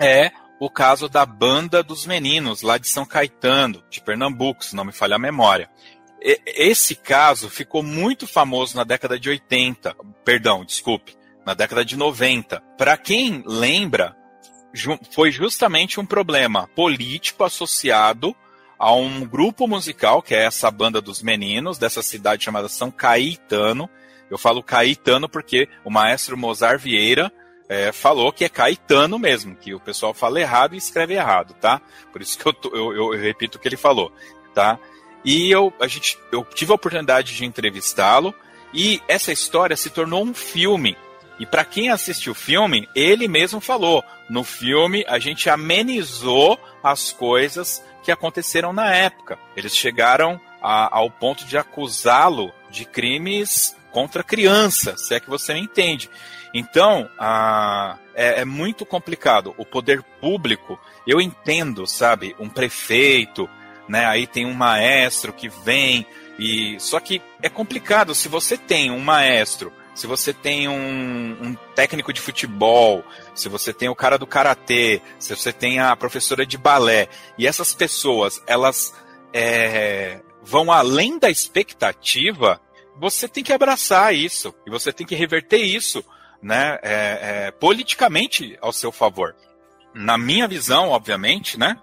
é o caso da Banda dos Meninos, lá de São Caetano, de Pernambuco, se não me falha a memória. Esse caso ficou muito famoso na década de 80, perdão, desculpe, na década de 90. Para quem lembra, foi justamente um problema político associado a um grupo musical, que é essa Banda dos Meninos, dessa cidade chamada São Caetano. Eu falo Caetano porque o maestro Mozart Vieira é, falou que é Caetano mesmo, que o pessoal fala errado e escreve errado, tá? Por isso que eu, eu, eu, eu repito o que ele falou, tá? E eu, a gente, eu tive a oportunidade de entrevistá-lo e essa história se tornou um filme. E para quem assistiu o filme, ele mesmo falou: no filme a gente amenizou as coisas que aconteceram na época. Eles chegaram a, ao ponto de acusá-lo de crimes contra criança, se é que você me entende. Então, a, é, é muito complicado. O poder público, eu entendo, sabe, um prefeito, né? Aí tem um maestro que vem E só que é complicado se você tem um maestro, se você tem um, um técnico de futebol, se você tem o cara do karatê, se você tem a professora de balé, e essas pessoas elas é, vão além da expectativa, você tem que abraçar isso e você tem que reverter isso, né, é, é, politicamente ao seu favor. Na minha visão, obviamente, né,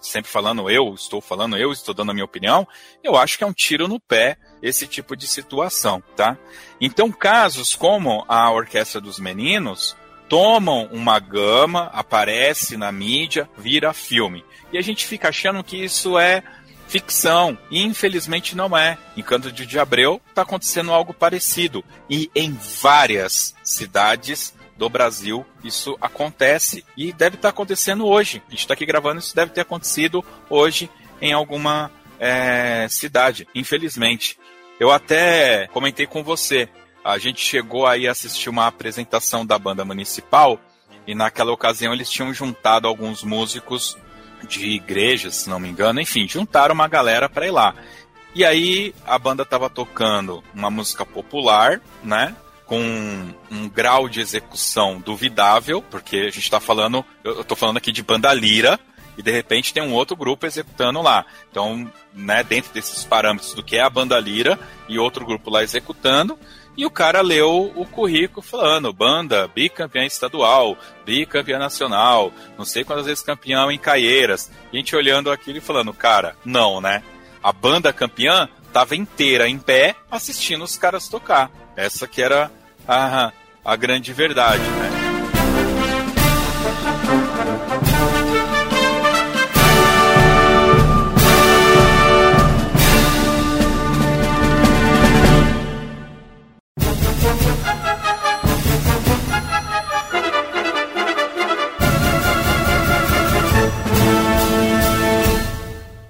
sempre falando eu, estou falando eu, estou dando a minha opinião, eu acho que é um tiro no pé esse tipo de situação, tá? Então, casos como a Orquestra dos Meninos tomam uma gama, aparece na mídia, vira filme. E a gente fica achando que isso é ficção. E infelizmente não é. Em Canto de Abreu está acontecendo algo parecido. E em várias cidades do Brasil isso acontece e deve estar acontecendo hoje. A gente está aqui gravando, isso deve ter acontecido hoje em alguma é, cidade, infelizmente. Eu até comentei com você. A gente chegou aí a assistir uma apresentação da banda municipal e naquela ocasião eles tinham juntado alguns músicos de igrejas, se não me engano, enfim, juntaram uma galera para ir lá. E aí a banda estava tocando uma música popular, né? Com um grau de execução duvidável, porque a gente está falando, eu estou falando aqui de banda lira, e de repente tem um outro grupo executando lá. Então, né, dentro desses parâmetros do que é a banda lira e outro grupo lá executando, e o cara leu o currículo falando: banda, bicampeã estadual, bicampeã nacional, não sei quantas vezes campeão em Caieiras. E a gente olhando aquilo e falando: cara, não, né? A banda campeã tava inteira em pé assistindo os caras tocar. Essa que era a, a grande verdade, né?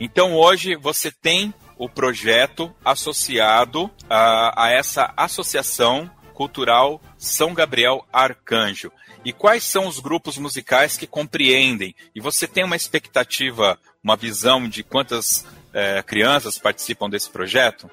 Então hoje você tem o projeto associado a, a essa associação cultural São Gabriel Arcanjo. E quais são os grupos musicais que compreendem? E você tem uma expectativa, uma visão de quantas é, crianças participam desse projeto?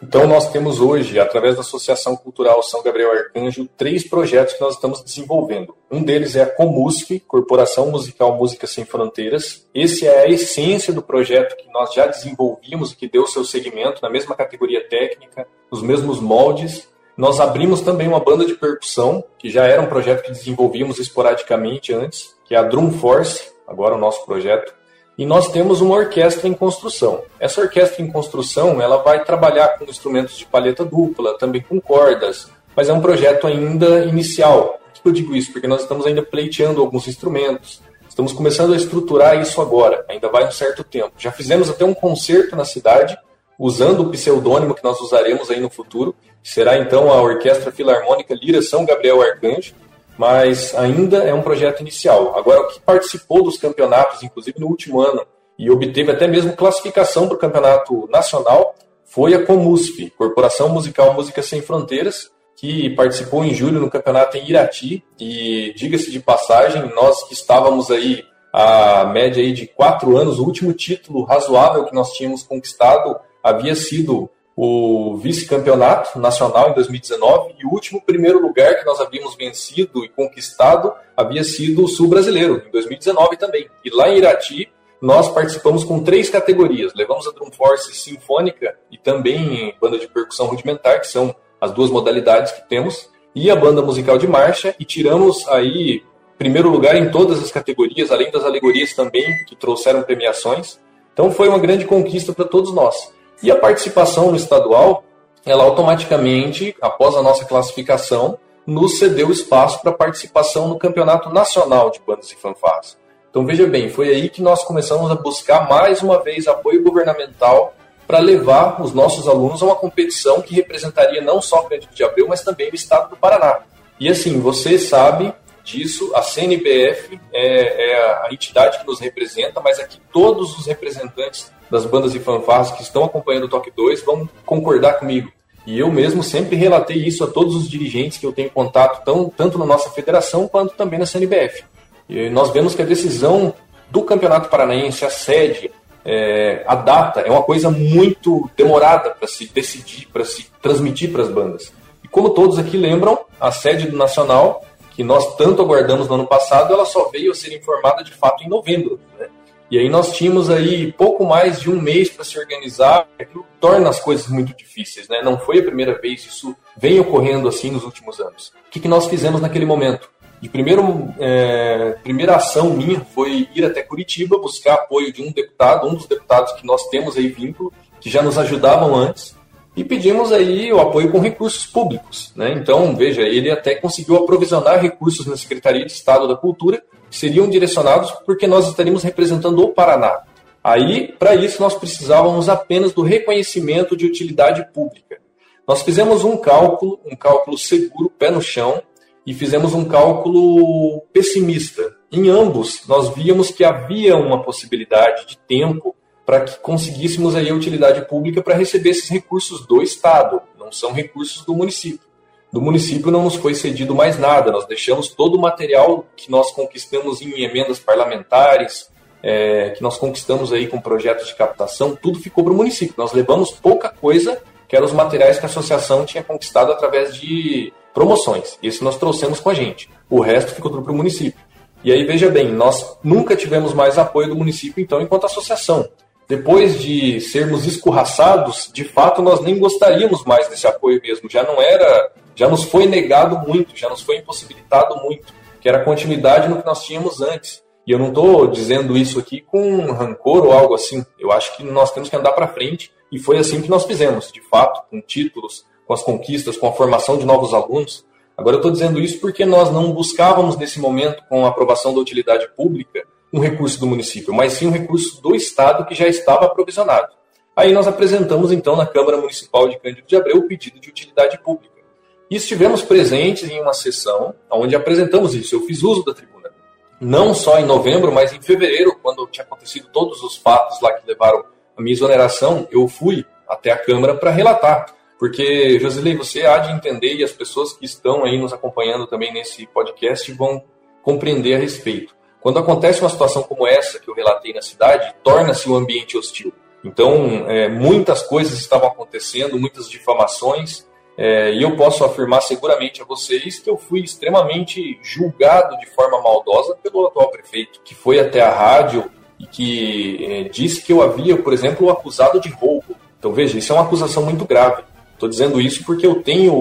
Então, nós temos hoje, através da Associação Cultural São Gabriel Arcanjo, três projetos que nós estamos desenvolvendo. Um deles é a Comusc, Corporação Musical Música Sem Fronteiras. Esse é a essência do projeto que nós já desenvolvimos e que deu seu segmento na mesma categoria técnica, nos mesmos moldes. Nós abrimos também uma banda de percussão, que já era um projeto que desenvolvíamos esporadicamente antes, que é a Drum Force, agora o nosso projeto. E nós temos uma orquestra em construção. Essa orquestra em construção, ela vai trabalhar com instrumentos de palheta dupla, também com cordas, mas é um projeto ainda inicial. Por que eu digo isso? Porque nós estamos ainda pleiteando alguns instrumentos, estamos começando a estruturar isso agora, ainda vai um certo tempo. Já fizemos até um concerto na cidade, usando o pseudônimo que nós usaremos aí no futuro, será então a Orquestra Filarmônica Lira São Gabriel Arcanjo, mas ainda é um projeto inicial. Agora, o que participou dos campeonatos, inclusive no último ano, e obteve até mesmo classificação para o campeonato nacional, foi a Comusp, Corporação Musical Música Sem Fronteiras, que participou em julho no campeonato em Irati. E diga-se de passagem, nós que estávamos aí a média aí de quatro anos, o último título razoável que nós tínhamos conquistado havia sido o vice-campeonato nacional em 2019 e o último primeiro lugar que nós havíamos vencido e conquistado havia sido o Sul Brasileiro, em 2019 também. E lá em Irati, nós participamos com três categorias. Levamos a Drum Force Sinfônica e também banda de percussão rudimentar, que são as duas modalidades que temos, e a banda musical de marcha, e tiramos aí primeiro lugar em todas as categorias, além das alegorias também, que trouxeram premiações. Então foi uma grande conquista para todos nós. E a participação no estadual, ela automaticamente, após a nossa classificação, nos cedeu espaço para participação no Campeonato Nacional de Bandas e Fanfarras. Então veja bem, foi aí que nós começamos a buscar mais uma vez apoio governamental para levar os nossos alunos a uma competição que representaria não só o Cândido de Abreu, mas também o estado do Paraná. E assim, você sabe disso, a CNBF é, é a entidade que nos representa, mas aqui todos os representantes das bandas e fanfarras que estão acompanhando o Toque 2 vão concordar comigo. E eu mesmo sempre relatei isso a todos os dirigentes que eu tenho contato, tão, tanto na nossa federação quanto também na CNBF. E nós vemos que a decisão do Campeonato Paranaense, a sede, é, a data é uma coisa muito demorada para se decidir, para se transmitir para as bandas. E como todos aqui lembram, a sede do Nacional, que nós tanto aguardamos no ano passado, ela só veio a ser informada de fato em novembro. Né? E aí nós tínhamos aí pouco mais de um mês para se organizar, aquilo torna as coisas muito difíceis, né? Não foi a primeira vez, isso vem ocorrendo assim nos últimos anos. O que, que nós fizemos naquele momento? De primeiro, é, primeira ação minha foi ir até Curitiba buscar apoio de um deputado, um dos deputados que nós temos aí vínculo, que já nos ajudavam antes, e pedimos aí o apoio com recursos públicos. Né? Então, veja, ele até conseguiu aprovisionar recursos na Secretaria de Estado da Cultura, seriam direcionados porque nós estaríamos representando o Paraná. Aí, para isso, nós precisávamos apenas do reconhecimento de utilidade pública. Nós fizemos um cálculo, um cálculo seguro, pé no chão, e fizemos um cálculo pessimista. Em ambos, nós víamos que havia uma possibilidade de tempo para que conseguíssemos aí a utilidade pública para receber esses recursos do Estado, não são recursos do município. Do município não nos foi cedido mais nada, nós deixamos todo o material que nós conquistamos em emendas parlamentares, é, que nós conquistamos aí com projetos de captação, tudo ficou para o município. Nós levamos pouca coisa, que eram os materiais que a associação tinha conquistado através de promoções. Isso nós trouxemos com a gente. O resto ficou tudo para o município. E aí, veja bem, nós nunca tivemos mais apoio do município, então, enquanto associação. Depois de sermos escorraçados, de fato, nós nem gostaríamos mais desse apoio mesmo. Já não era, já nos foi negado muito, já nos foi impossibilitado muito, que era continuidade no que nós tínhamos antes. E eu não estou dizendo isso aqui com rancor ou algo assim. Eu acho que nós temos que andar para frente e foi assim que nós fizemos, de fato, com títulos, com as conquistas, com a formação de novos alunos. Agora, eu estou dizendo isso porque nós não buscávamos, nesse momento, com a aprovação da utilidade pública, um recurso do município, mas sim um recurso do Estado que já estava aprovisionado. Aí nós apresentamos, então, na Câmara Municipal de Cândido de Abreu o pedido de utilidade pública. E estivemos presentes em uma sessão onde apresentamos isso. Eu fiz uso da tribuna. Não só em novembro, mas em fevereiro, quando tinha acontecido todos os fatos lá que levaram a minha exoneração, eu fui até a Câmara para relatar porque, Josilei, você há de entender e as pessoas que estão aí nos acompanhando também nesse podcast vão compreender a respeito. Quando acontece uma situação como essa que eu relatei na cidade, torna-se um ambiente hostil. Então, é, muitas coisas estavam acontecendo, muitas difamações, é, e eu posso afirmar seguramente a vocês que eu fui extremamente julgado de forma maldosa pelo atual prefeito, que foi até a rádio e que é, disse que eu havia, por exemplo, acusado de roubo. Então, veja, isso é uma acusação muito grave. Estou dizendo isso porque eu tenho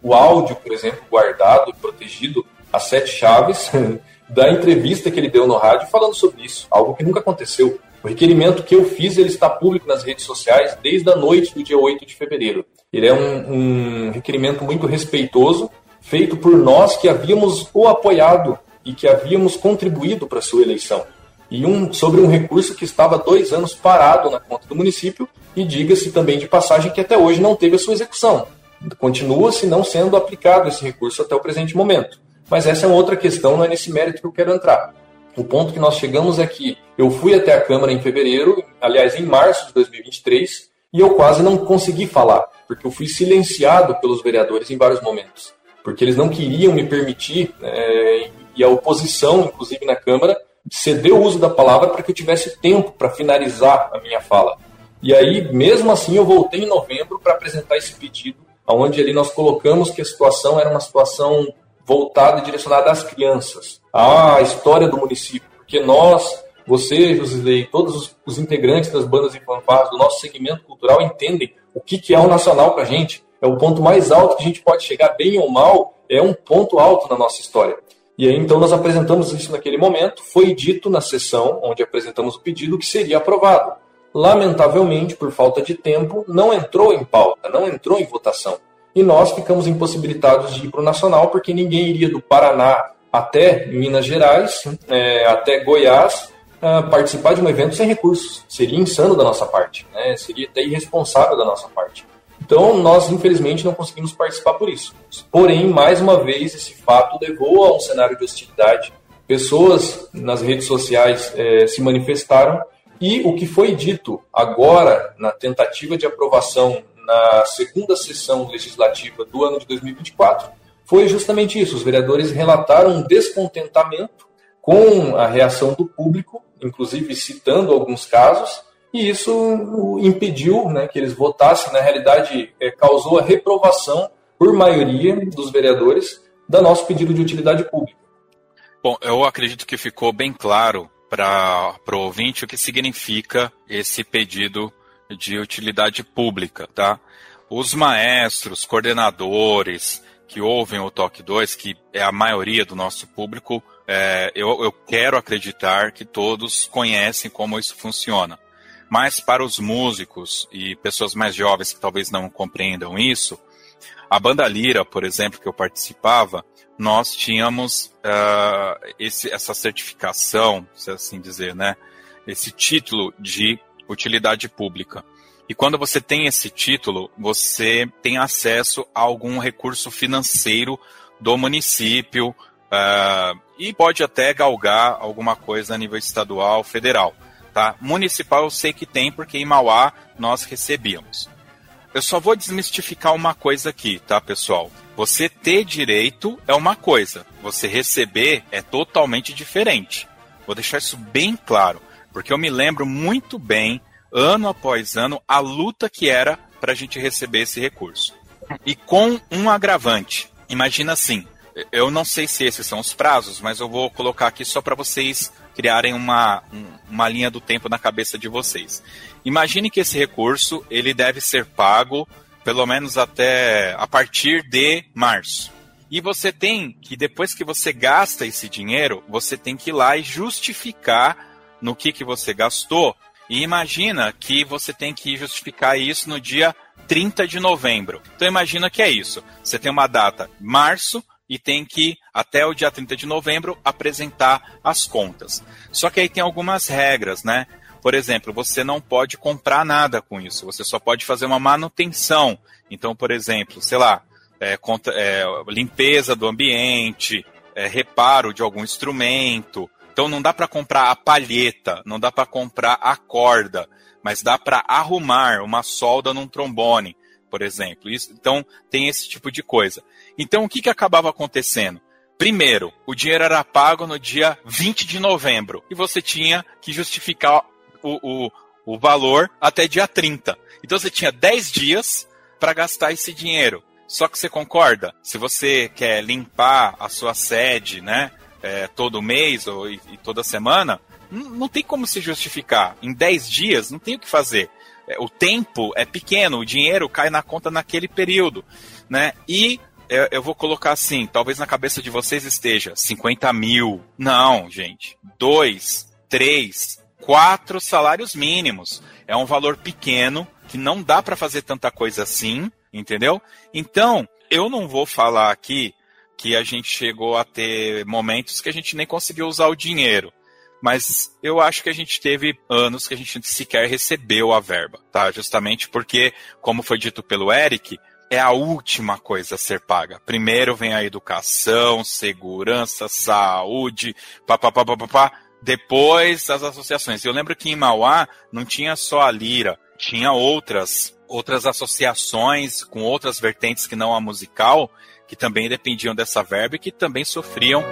o, áudio, por exemplo, guardado protegido, as sete chaves, da entrevista que ele deu no rádio falando sobre isso, algo que nunca aconteceu. O requerimento que eu fiz ele está público nas redes sociais desde a noite do dia 8 de fevereiro. Ele é um, um requerimento muito respeitoso, feito por nós que havíamos o apoiado e que havíamos contribuído para a sua eleição e um, sobre um recurso que estava dois anos parado na conta do município, e diga-se também de passagem que até hoje não teve a sua execução. Continua-se não sendo aplicado esse recurso até o presente momento. Mas essa é outra questão, não é nesse mérito que eu quero entrar. O ponto que nós chegamos é que eu fui até a Câmara em fevereiro, aliás, em março de 2023, e eu quase não consegui falar, porque eu fui silenciado pelos vereadores em vários momentos. Porque eles não queriam me permitir, é, e a oposição, inclusive na Câmara, ceder o uso da palavra para que eu tivesse tempo para finalizar a minha fala. E aí, mesmo assim, eu voltei em novembro para apresentar esse pedido, onde ali nós colocamos que a situação era uma situação voltada e direcionada às crianças, à história do município, porque nós, você, Josilei, todos os integrantes das bandas e fanfarras do nosso segmento cultural entendem o que, que é o nacional para a gente. É o ponto mais alto que a gente pode chegar, bem ou mal, é um ponto alto na nossa história. E aí, então, nós apresentamos isso naquele momento. Foi dito na sessão onde apresentamos o pedido que seria aprovado. Lamentavelmente, por falta de tempo, não entrou em pauta, não entrou em votação. E nós ficamos impossibilitados de ir para o Nacional, porque ninguém iria do Paraná até Minas Gerais, é, até Goiás, é, participar de um evento sem recursos. Seria insano da nossa parte, né? seria até irresponsável da nossa parte. Então, nós infelizmente não conseguimos participar por isso. Porém, mais uma vez, esse fato levou a um cenário de hostilidade. Pessoas nas redes sociais eh, se manifestaram e o que foi dito agora na tentativa de aprovação na segunda sessão legislativa do ano de 2024 foi justamente isso. Os vereadores relataram um descontentamento com a reação do público, inclusive citando alguns casos, e isso impediu né, que eles votassem, na realidade, é, causou a reprovação por maioria dos vereadores da nosso pedido de utilidade pública. Bom, eu acredito que ficou bem claro para o ouvinte o que significa esse pedido de utilidade pública, tá? Os maestros, coordenadores que ouvem o Toque 2, que é a maioria do nosso público, é, eu, eu quero acreditar que todos conhecem como isso funciona. Mas para os músicos e pessoas mais jovens que talvez não compreendam isso, a banda Lira, por exemplo, que eu participava, nós tínhamos uh, esse, essa certificação, se assim dizer, né? Esse título de utilidade pública. E quando você tem esse título, você tem acesso a algum recurso financeiro do município uh, e pode até galgar alguma coisa a nível estadual, federal. Tá? Municipal eu sei que tem, porque em Mauá nós recebíamos. Eu só vou desmistificar uma coisa aqui, tá, pessoal? Você ter direito é uma coisa, você receber é totalmente diferente. Vou deixar isso bem claro, porque eu me lembro muito bem, ano após ano, a luta que era para a gente receber esse recurso. E com um agravante. Imagina assim, eu não sei se esses são os prazos, mas eu vou colocar aqui só para vocês criarem uma, uma linha do tempo na cabeça de vocês. Imagine que esse recurso ele deve ser pago pelo menos até a partir de março. E você tem que, depois que você gasta esse dinheiro, você tem que ir lá e justificar no que, que você gastou. E imagina que você tem que justificar isso no dia 30 de novembro. Então imagina que é isso. Você tem uma data, março, e tem que, até o dia 30 de novembro, apresentar as contas. Só que aí tem algumas regras, né? Por exemplo, você não pode comprar nada com isso, você só pode fazer uma manutenção. Então, por exemplo, sei lá, é, é, limpeza do ambiente, é, reparo de algum instrumento. Então, não dá para comprar a palheta, não dá para comprar a corda, mas dá para arrumar uma solda num trombone, por exemplo. Isso, então, tem esse tipo de coisa. Então, o que, que acabava acontecendo? Primeiro, o dinheiro era pago no dia 20 de novembro e você tinha que justificar o, o, o valor até dia 30. Então, você tinha 10 dias para gastar esse dinheiro. Só que você concorda? Se você quer limpar a sua sede, né, é, todo mês ou e, e toda semana, não, tem como se justificar. Em 10 dias, não tem o que fazer. É, o tempo é pequeno, o dinheiro cai na conta naquele período, né? E eu, vou colocar assim, talvez na cabeça de vocês esteja 50 mil. Não, gente. Dois, três, quatro salários mínimos. É um valor pequeno que não dá para fazer tanta coisa assim, entendeu? Então, eu não vou falar aqui que a gente chegou a ter momentos que a gente nem conseguiu usar o dinheiro. Mas eu acho que a gente teve anos que a gente sequer recebeu a verba, tá? Justamente porque, como foi dito pelo Eric, é a última coisa a ser paga. Primeiro vem a educação, segurança, saúde, papapá, papapá. Depois as associações. Eu lembro que em Mauá não tinha só a Lira, tinha outras outras associações com outras vertentes que não a musical, que também dependiam dessa verba e que também sofriam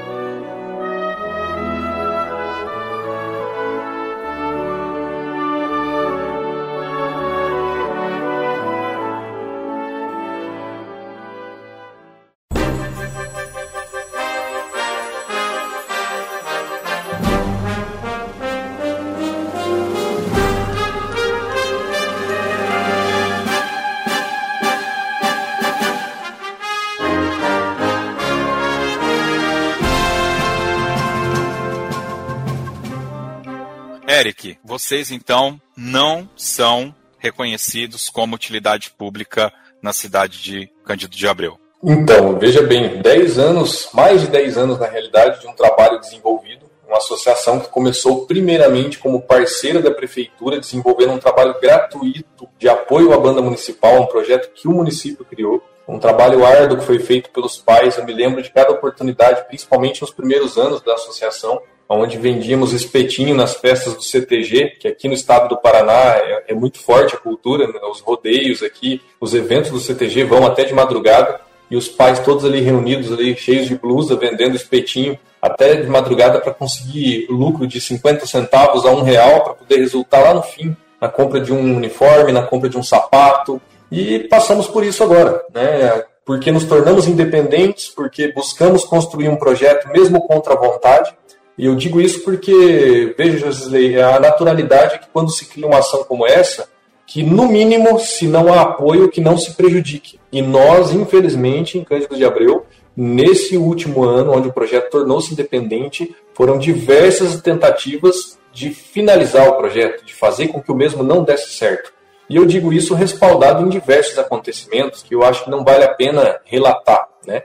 Eric, vocês então não são reconhecidos como utilidade pública na cidade de Cândido de Abreu. Então, veja bem, 10 anos, mais de 10 anos na realidade, de um trabalho desenvolvido, uma associação que começou primeiramente como parceira da prefeitura, desenvolvendo um trabalho gratuito de apoio à banda municipal, um projeto que o município criou, um trabalho árduo que foi feito pelos pais, eu me lembro de cada oportunidade, principalmente nos primeiros anos da associação, onde vendíamos espetinho nas festas do CTG, que aqui no estado do Paraná é, é muito forte a cultura, né? os rodeios aqui, os eventos do CTG vão até de madrugada, e os pais todos ali reunidos, ali cheios de blusa, vendendo espetinho até de madrugada para conseguir lucro de 50 centavos a um real para poder resultar lá no fim na compra de um uniforme, na compra de um sapato, e passamos por isso agora, né? Porque nos tornamos independentes, porque buscamos construir um projeto mesmo contra a vontade. E eu digo isso porque, veja, Josley, a naturalidade é que quando se cria uma ação como essa, que no mínimo, se não há apoio, que não se prejudique. E nós, infelizmente, em Cândido de Abreu, nesse último ano, onde o projeto tornou-se independente, foram diversas tentativas de finalizar o projeto, de fazer com que o mesmo não desse certo. E eu digo isso respaldado em diversos acontecimentos que eu acho que não vale a pena relatar. Né?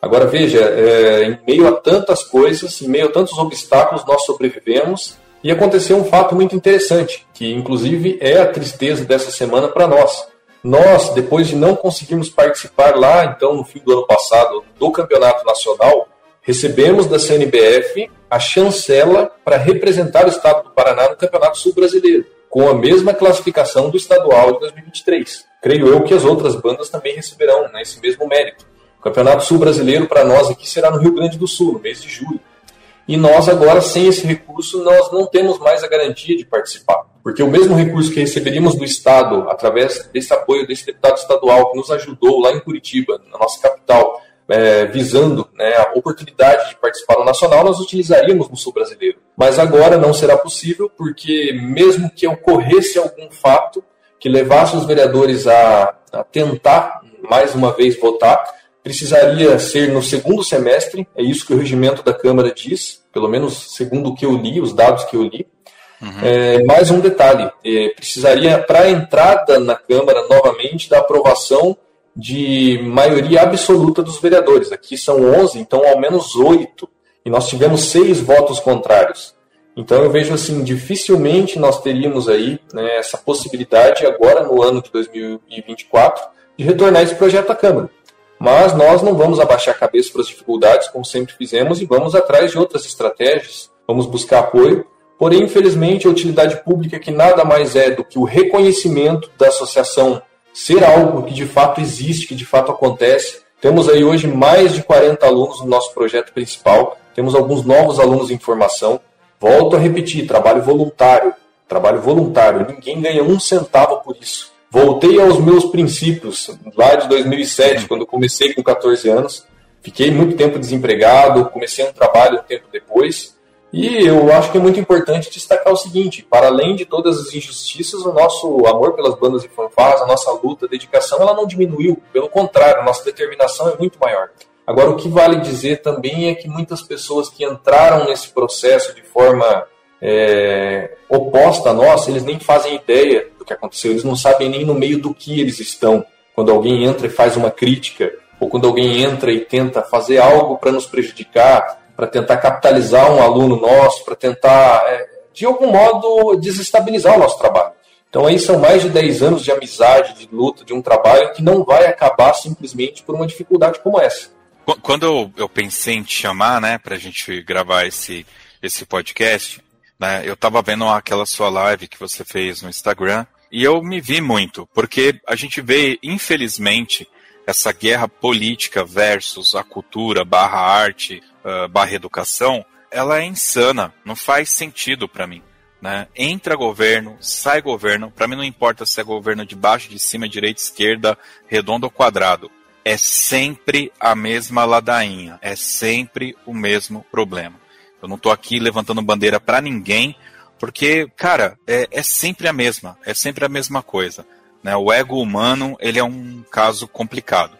Agora veja, é, em meio a tantas coisas, em meio a tantos obstáculos, nós sobrevivemos e aconteceu um fato muito interessante, que inclusive é a tristeza dessa semana para nós. Nós, depois de não conseguirmos participar lá, então, no fim do ano passado, do campeonato nacional, recebemos da CNBF a chancela para representar o estado do Paraná no Campeonato Sul Brasileiro com a mesma classificação do estadual de 2023. Creio eu que as outras bandas também receberão né, esse mesmo mérito. O Campeonato Sul Brasileiro para nós aqui será no Rio Grande do Sul, no mês de julho. E nós agora, sem esse recurso, nós não temos mais a garantia de participar. Porque o mesmo recurso que receberíamos do Estado, através desse apoio desse deputado estadual que nos ajudou lá em Curitiba, na nossa capital, é, visando né, a oportunidade de participar no Nacional, nós utilizaríamos no Sul Brasileiro. Mas agora não será possível, porque mesmo que ocorresse algum fato que levasse os vereadores a, a tentar mais uma vez votar, precisaria ser no segundo semestre, é isso que o regimento da Câmara diz, pelo menos segundo o que eu li, os dados que eu li. Uhum. É, mais um detalhe: é, precisaria, para a entrada na Câmara novamente, da aprovação de maioria absoluta dos vereadores. Aqui são 11, então ao menos 8. E nós tivemos seis votos contrários. Então eu vejo assim, dificilmente nós teríamos aí né, essa possibilidade agora no ano de 2024 de retornar esse projeto à Câmara. Mas nós não vamos abaixar a cabeça para as dificuldades, como sempre fizemos, e vamos atrás de outras estratégias, vamos buscar apoio. Porém, infelizmente, a utilidade pública que nada mais é do que o reconhecimento da associação ser algo que de fato existe, que de fato acontece. Temos aí hoje mais de 40 alunos no nosso projeto principal, temos alguns novos alunos em formação. Volto a repetir, trabalho voluntário, trabalho voluntário, ninguém ganha um centavo por isso. Voltei aos meus princípios lá de 2007, quando comecei com 14 anos. Fiquei muito tempo desempregado, comecei um trabalho um tempo depois e eu acho que é muito importante destacar o seguinte: para além de todas as injustiças, o nosso amor pelas bandas e fanfarras, a nossa luta, a dedicação, ela não diminuiu. Pelo contrário, nossa determinação é muito maior. Agora, o que vale dizer também é que muitas pessoas que entraram nesse processo de forma é, oposta a nós, eles nem fazem ideia do que aconteceu, eles não sabem nem no meio do que eles estão. Quando alguém entra e faz uma crítica, ou quando alguém entra e tenta fazer algo para nos prejudicar, para tentar capitalizar um aluno nosso, para tentar, é, de algum modo, desestabilizar o nosso trabalho. Então aí são mais de 10 anos de amizade, de luta, de um trabalho que não vai acabar simplesmente por uma dificuldade como essa. Quando eu, pensei em te chamar, né, para a gente gravar esse, esse podcast, né, eu estava vendo aquela sua live que você fez no Instagram e eu me vi muito, porque a gente vê, infelizmente, essa guerra política versus a cultura barra arte barra educação, ela é insana, não faz sentido para mim. Né? Entra governo, sai governo, para mim não importa se é governo de baixo, de cima, direita, esquerda, redondo ou quadrado. É sempre a mesma ladainha, é sempre o mesmo problema. Eu não estou aqui levantando bandeira para ninguém, porque, cara, é, é sempre a mesma, é sempre a mesma coisa. Né? O ego humano ele é um caso complicado.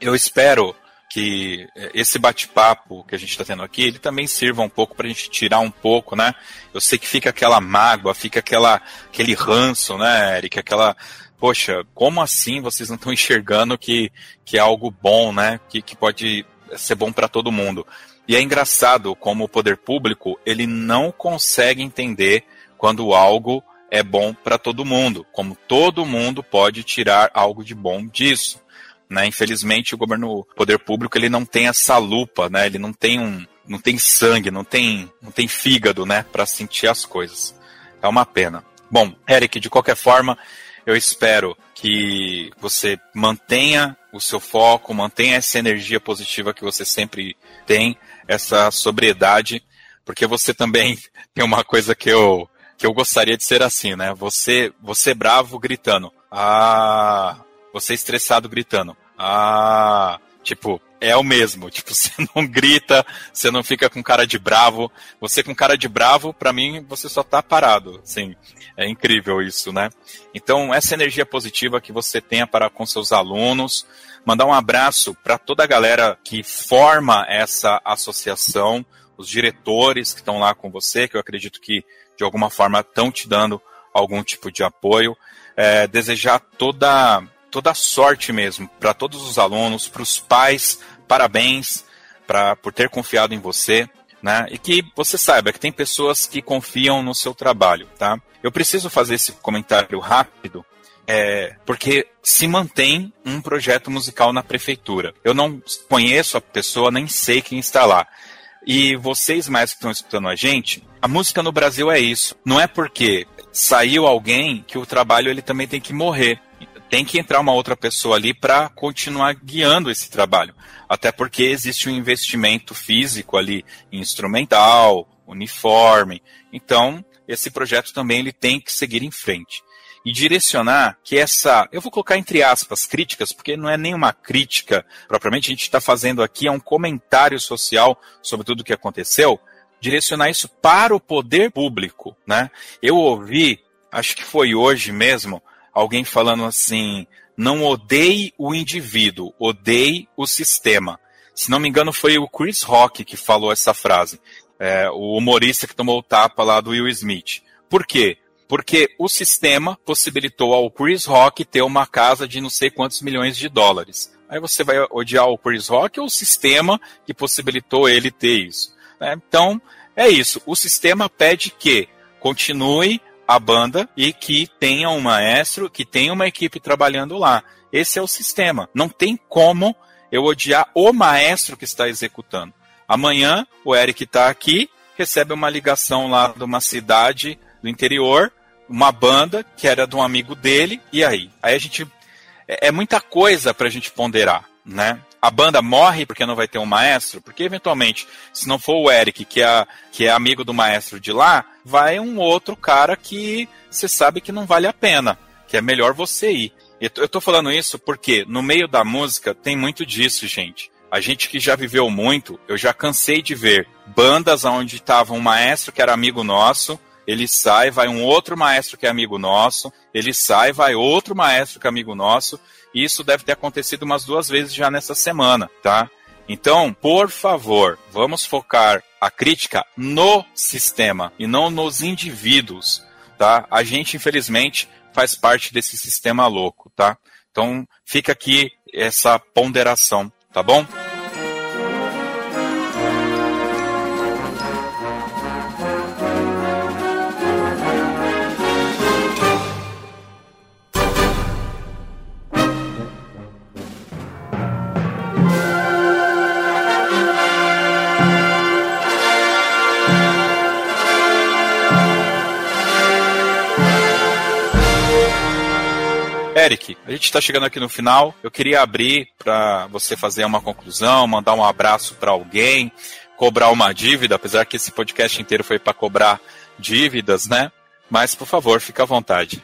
Eu espero que esse bate-papo que a gente está tendo aqui, ele também sirva um pouco para a gente tirar um pouco, né? Eu sei que fica aquela mágoa, fica aquela, aquele ranço, né, Eric? Aquela, poxa, como assim vocês não estão enxergando que, que é algo bom, né? Que, que pode ser bom para todo mundo. E é engraçado como o poder público ele não consegue entender quando algo é bom para todo mundo, como todo mundo pode tirar algo de bom disso. Né? Infelizmente, o governo, o poder público, ele não tem essa lupa, né? ele não tem um, não tem sangue, não tem, não tem fígado, né, para sentir as coisas. É uma pena. Bom, Eric, de qualquer forma, eu espero que você mantenha o seu foco, mantenha essa energia positiva que você sempre tem, essa sobriedade, porque você também tem uma coisa que eu que eu gostaria de ser assim, né? Você, você bravo gritando. Ah, você estressado gritando. Ah, tipo, é o mesmo. Tipo, você não grita, você não fica com cara de bravo. Você com cara de bravo, para mim, você só tá parado. Assim, é incrível isso, né? Então, essa energia positiva que você tenha para com seus alunos, mandar um abraço para toda a galera que forma essa associação, os diretores que estão lá com você, que eu acredito que de alguma forma estão te dando algum tipo de apoio. É, desejar toda toda sorte mesmo para todos os alunos, para os pais, parabéns pra, por ter confiado em você, né? E que você saiba que tem pessoas que confiam no seu trabalho, tá? Eu preciso fazer esse comentário rápido, é, porque se mantém um projeto musical na prefeitura. Eu não conheço a pessoa, nem sei quem está lá. E vocês mais que estão escutando a gente, a música no Brasil é isso. Não é porque saiu alguém que o trabalho ele também tem que morrer. Tem que entrar uma outra pessoa ali para continuar guiando esse trabalho. Até porque existe um investimento físico ali, instrumental, uniforme. Então, esse projeto também ele tem que seguir em frente e direcionar que essa, eu vou colocar entre aspas, críticas, porque não é nenhuma crítica propriamente, a gente está fazendo aqui é um comentário social sobre tudo o que aconteceu, direcionar isso para o poder público, né? Eu ouvi, acho que foi hoje mesmo, alguém falando assim, não odeie o indivíduo, odeie o sistema. Se não me engano, foi o Chris Rock que falou essa frase, é, o humorista que tomou o tapa lá do Will Smith. Por quê? Porque o sistema possibilitou ao Chris Rock ter uma casa de não sei quantos milhões de dólares. Aí você vai odiar o Chris Rock ou o sistema que possibilitou ele ter isso? É, então, é isso. O sistema pede que continue a banda e que tenha um maestro, que tenha uma equipe trabalhando lá. Esse é o sistema. Não tem como eu odiar o maestro que está executando. Amanhã, o Eric está aqui, recebe uma ligação lá de uma cidade do interior uma banda que era de um amigo dele, e aí? Aí a gente. É, é muita coisa para a gente ponderar, né? A banda morre porque não vai ter um maestro, porque eventualmente, se não for o Eric, que é, que é amigo do maestro de lá, vai um outro cara que você sabe que não vale a pena, que é melhor você ir. Eu tô falando isso porque no meio da música tem muito disso, gente. A gente que já viveu muito, eu já cansei de ver bandas onde estava um maestro que era amigo nosso, ele sai, vai um outro maestro que é amigo nosso, ele sai, vai outro maestro que é amigo nosso, e isso deve ter acontecido umas duas vezes já nessa semana, tá? Então, por favor, vamos focar a crítica no sistema e não nos indivíduos, tá? A gente, infelizmente, faz parte desse sistema louco, tá? Então, fica aqui essa ponderação, tá bom? Eric, a gente está chegando aqui no final. Eu queria abrir para você fazer uma conclusão, mandar um abraço para alguém, cobrar uma dívida, apesar que esse podcast inteiro foi para cobrar dívidas, né? Mas, por favor, fique à vontade.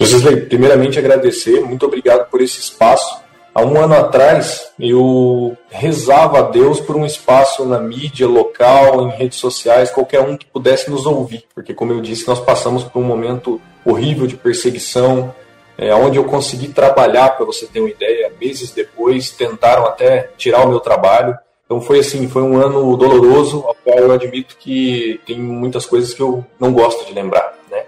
Wesley, primeiramente agradecer, muito obrigado por esse espaço. Há um ano atrás, eu rezava a Deus por um espaço na mídia local, em redes sociais, qualquer um que pudesse nos ouvir, porque, como eu disse, nós passamos por um momento horrível de perseguição, é, onde eu consegui trabalhar, para você ter uma ideia, meses depois, tentaram até tirar o meu trabalho. Então foi assim, foi um ano doloroso, ao qual eu admito que tem muitas coisas que eu não gosto de lembrar, né?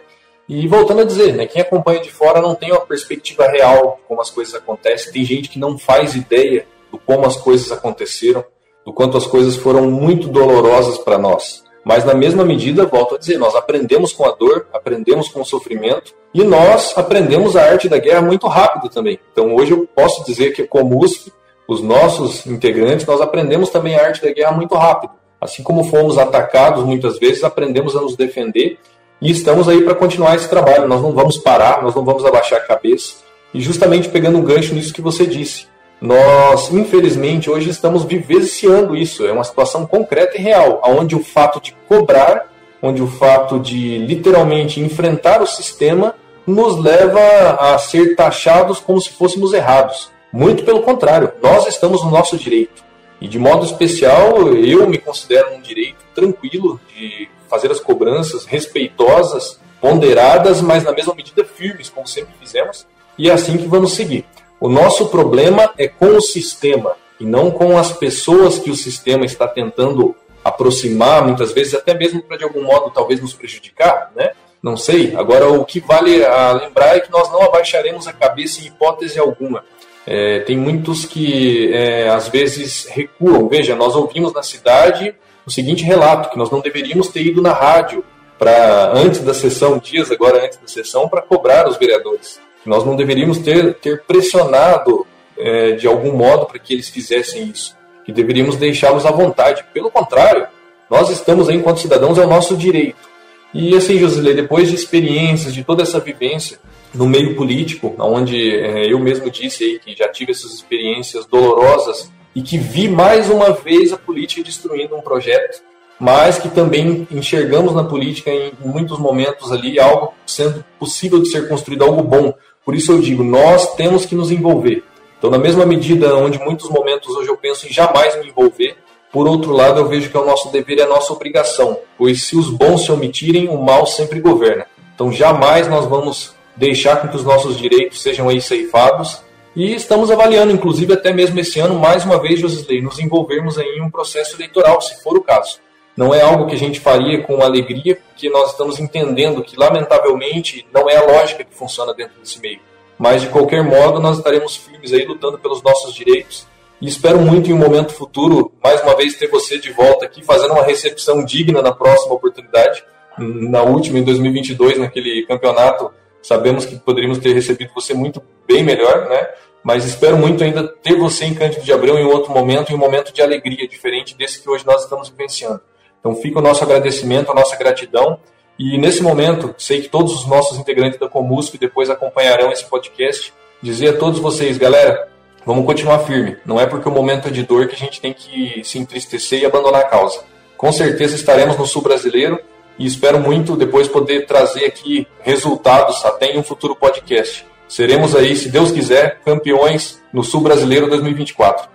E voltando a dizer, né, quem acompanha de fora não tem uma perspectiva real de como as coisas acontecem. Tem gente que não faz ideia do como as coisas aconteceram, do quanto as coisas foram muito dolorosas para nós. Mas na mesma medida, volto a dizer, nós aprendemos com a dor, aprendemos com o sofrimento e nós aprendemos a arte da guerra muito rápido também. Então hoje eu posso dizer que como USP, os nossos integrantes, nós aprendemos também a arte da guerra muito rápido. Assim como fomos atacados muitas vezes, aprendemos a nos defender e estamos aí para continuar esse trabalho. Nós não vamos parar, nós não vamos abaixar a cabeça. E justamente pegando um gancho nisso que você disse, nós, infelizmente, hoje estamos vivenciando isso. É uma situação concreta e real, onde o fato de cobrar onde o fato de literalmente enfrentar o sistema nos leva a ser taxados como se fôssemos errados. Muito pelo contrário, nós estamos no nosso direito. E de modo especial, eu me considero um direito tranquilo de fazer as cobranças respeitosas, ponderadas, mas na mesma medida firmes, como sempre fizemos, e é assim que vamos seguir. O nosso problema é com o sistema e não com as pessoas que o sistema está tentando aproximar, muitas vezes até mesmo para de algum modo talvez nos prejudicar, né? Não sei. Agora o que vale a lembrar é que nós não abaixaremos a cabeça em hipótese alguma. É, tem muitos que é, às vezes recuam. Veja, nós ouvimos na cidade o seguinte relato que nós não deveríamos ter ido na rádio para antes da sessão, dias agora antes da sessão, para cobrar os vereadores. Nós não deveríamos ter, ter pressionado é, de algum modo para que eles fizessem isso, que deveríamos deixá-los à vontade. Pelo contrário, nós estamos aí, enquanto cidadãos, é o nosso direito. E assim, Josilei, depois de experiências, de toda essa vivência no meio político, onde é, eu mesmo disse aí que já tive essas experiências dolorosas e que vi mais uma vez a política destruindo um projeto, mas que também enxergamos na política em muitos momentos ali algo sendo possível de ser construído, algo bom. Por isso eu digo, nós temos que nos envolver. Então, na mesma medida onde muitos momentos hoje eu penso em jamais me envolver, por outro lado eu vejo que é o nosso dever e a nossa obrigação, pois se os bons se omitirem, o mal sempre governa. Então, jamais nós vamos deixar que os nossos direitos sejam aí ceifados e estamos avaliando, inclusive até mesmo esse ano, mais uma vez, Josisley, nos envolvermos em um processo eleitoral, se for o caso. Não é algo que a gente faria com alegria, porque nós estamos entendendo que, lamentavelmente, não é a lógica que funciona dentro desse meio. Mas, de qualquer modo, nós estaremos firmes aí lutando pelos nossos direitos. E espero muito em um momento futuro, mais uma vez, ter você de volta aqui, fazendo uma recepção digna na próxima oportunidade. Na última, em 2022, naquele campeonato, sabemos que poderíamos ter recebido você muito bem melhor, né? mas espero muito ainda ter você em Cândido de Abreu em outro momento, em um momento de alegria diferente desse que hoje nós estamos vivenciando. Então fica o nosso agradecimento, a nossa gratidão. E nesse momento, sei que todos os nossos integrantes da Comusco depois acompanharão esse podcast. Dizer a todos vocês, galera, vamos continuar firme. Não é porque o momento é de dor que a gente tem que se entristecer e abandonar a causa. Com certeza estaremos no Sul Brasileiro e espero muito depois poder trazer aqui resultados até em um futuro podcast. Seremos aí, se Deus quiser, campeões no Sul Brasileiro 2024.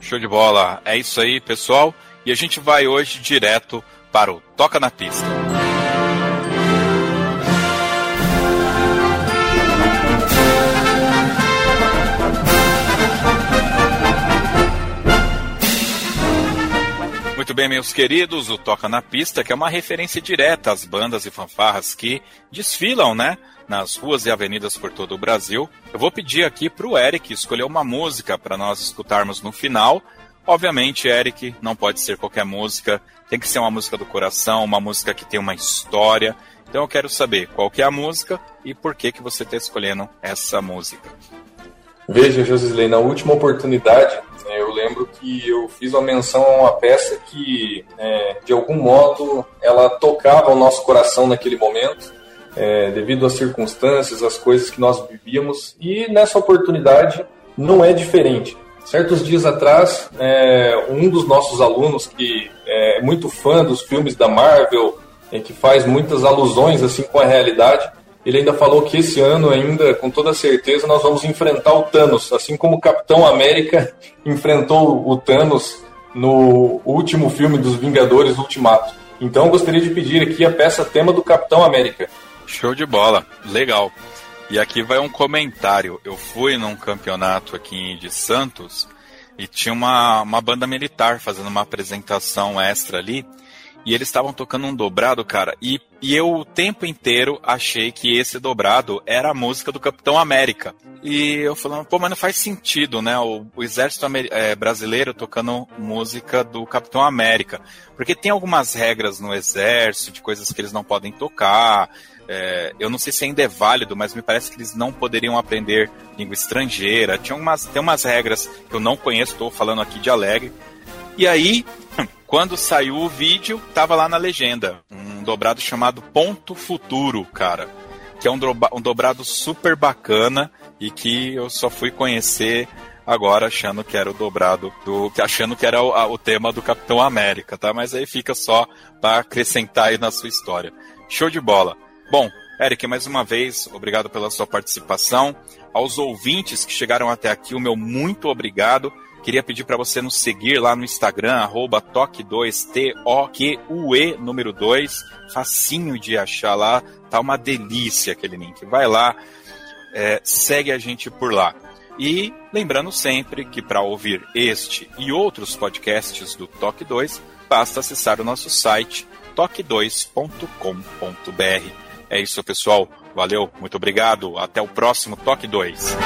Show de bola. É isso aí, pessoal. E a gente vai hoje direto para o Toca na Pista. Muito bem, meus queridos, o Toca na Pista, que é uma referência direta às bandas e fanfarras que desfilam, né, nas ruas e avenidas por todo o Brasil. Eu vou pedir aqui para o Eric escolher uma música para nós escutarmos no final. Obviamente, Eric, não pode ser qualquer música, tem que ser uma música do coração, uma música que tem uma história. Então eu quero saber qual que é a música e por que que você está escolhendo essa música. Veja, Josisley, na última oportunidade é, eu lembro que eu fiz uma menção a uma peça que, é, de algum modo, ela tocava o nosso coração naquele momento, é, devido às circunstâncias, às coisas que nós vivíamos, e nessa oportunidade não é diferente. Certos dias atrás, é, um dos nossos alunos, que é muito fã dos filmes da Marvel, é, que faz muitas alusões assim com a realidade, ele ainda falou que esse ano ainda, com toda certeza, nós vamos enfrentar o Thanos, assim como o Capitão América enfrentou o Thanos no último filme dos Vingadores Ultimato. Então eu gostaria de pedir aqui a peça tema do Capitão América. Show de bola, legal. E aqui vai um comentário. Eu fui num campeonato aqui de Santos e tinha uma, uma banda militar fazendo uma apresentação extra ali. E eles estavam tocando um dobrado, cara. E, e eu o tempo inteiro achei que esse dobrado era a música do Capitão América. E eu falando, pô, mas não faz sentido, né? O, o exército é, brasileiro tocando música do Capitão América. Porque tem algumas regras no exército, de coisas que eles não podem tocar. É, eu não sei se ainda é válido, mas me parece que eles não poderiam aprender língua estrangeira. Tinha umas, tem umas regras que eu não conheço, estou falando aqui de alegre. E aí, quando saiu o vídeo, tava lá na legenda, um dobrado chamado Ponto Futuro, cara. Que é um, um dobrado super bacana e que eu só fui conhecer agora achando que era o dobrado do. achando que era o, a, o tema do Capitão América, tá? Mas aí fica só para acrescentar aí na sua história. Show de bola. Bom, Eric, mais uma vez, obrigado pela sua participação. Aos ouvintes que chegaram até aqui, o meu muito obrigado. Queria pedir para você nos seguir lá no Instagram, arroba toque2, T-O-Q-U-E, número 2. Facinho de achar lá, tá uma delícia aquele link. Vai lá, é, segue a gente por lá. E lembrando sempre que para ouvir este e outros podcasts do Toque 2, basta acessar o nosso site toque2.com.br. É isso, pessoal. Valeu, muito obrigado. Até o próximo Toque 2.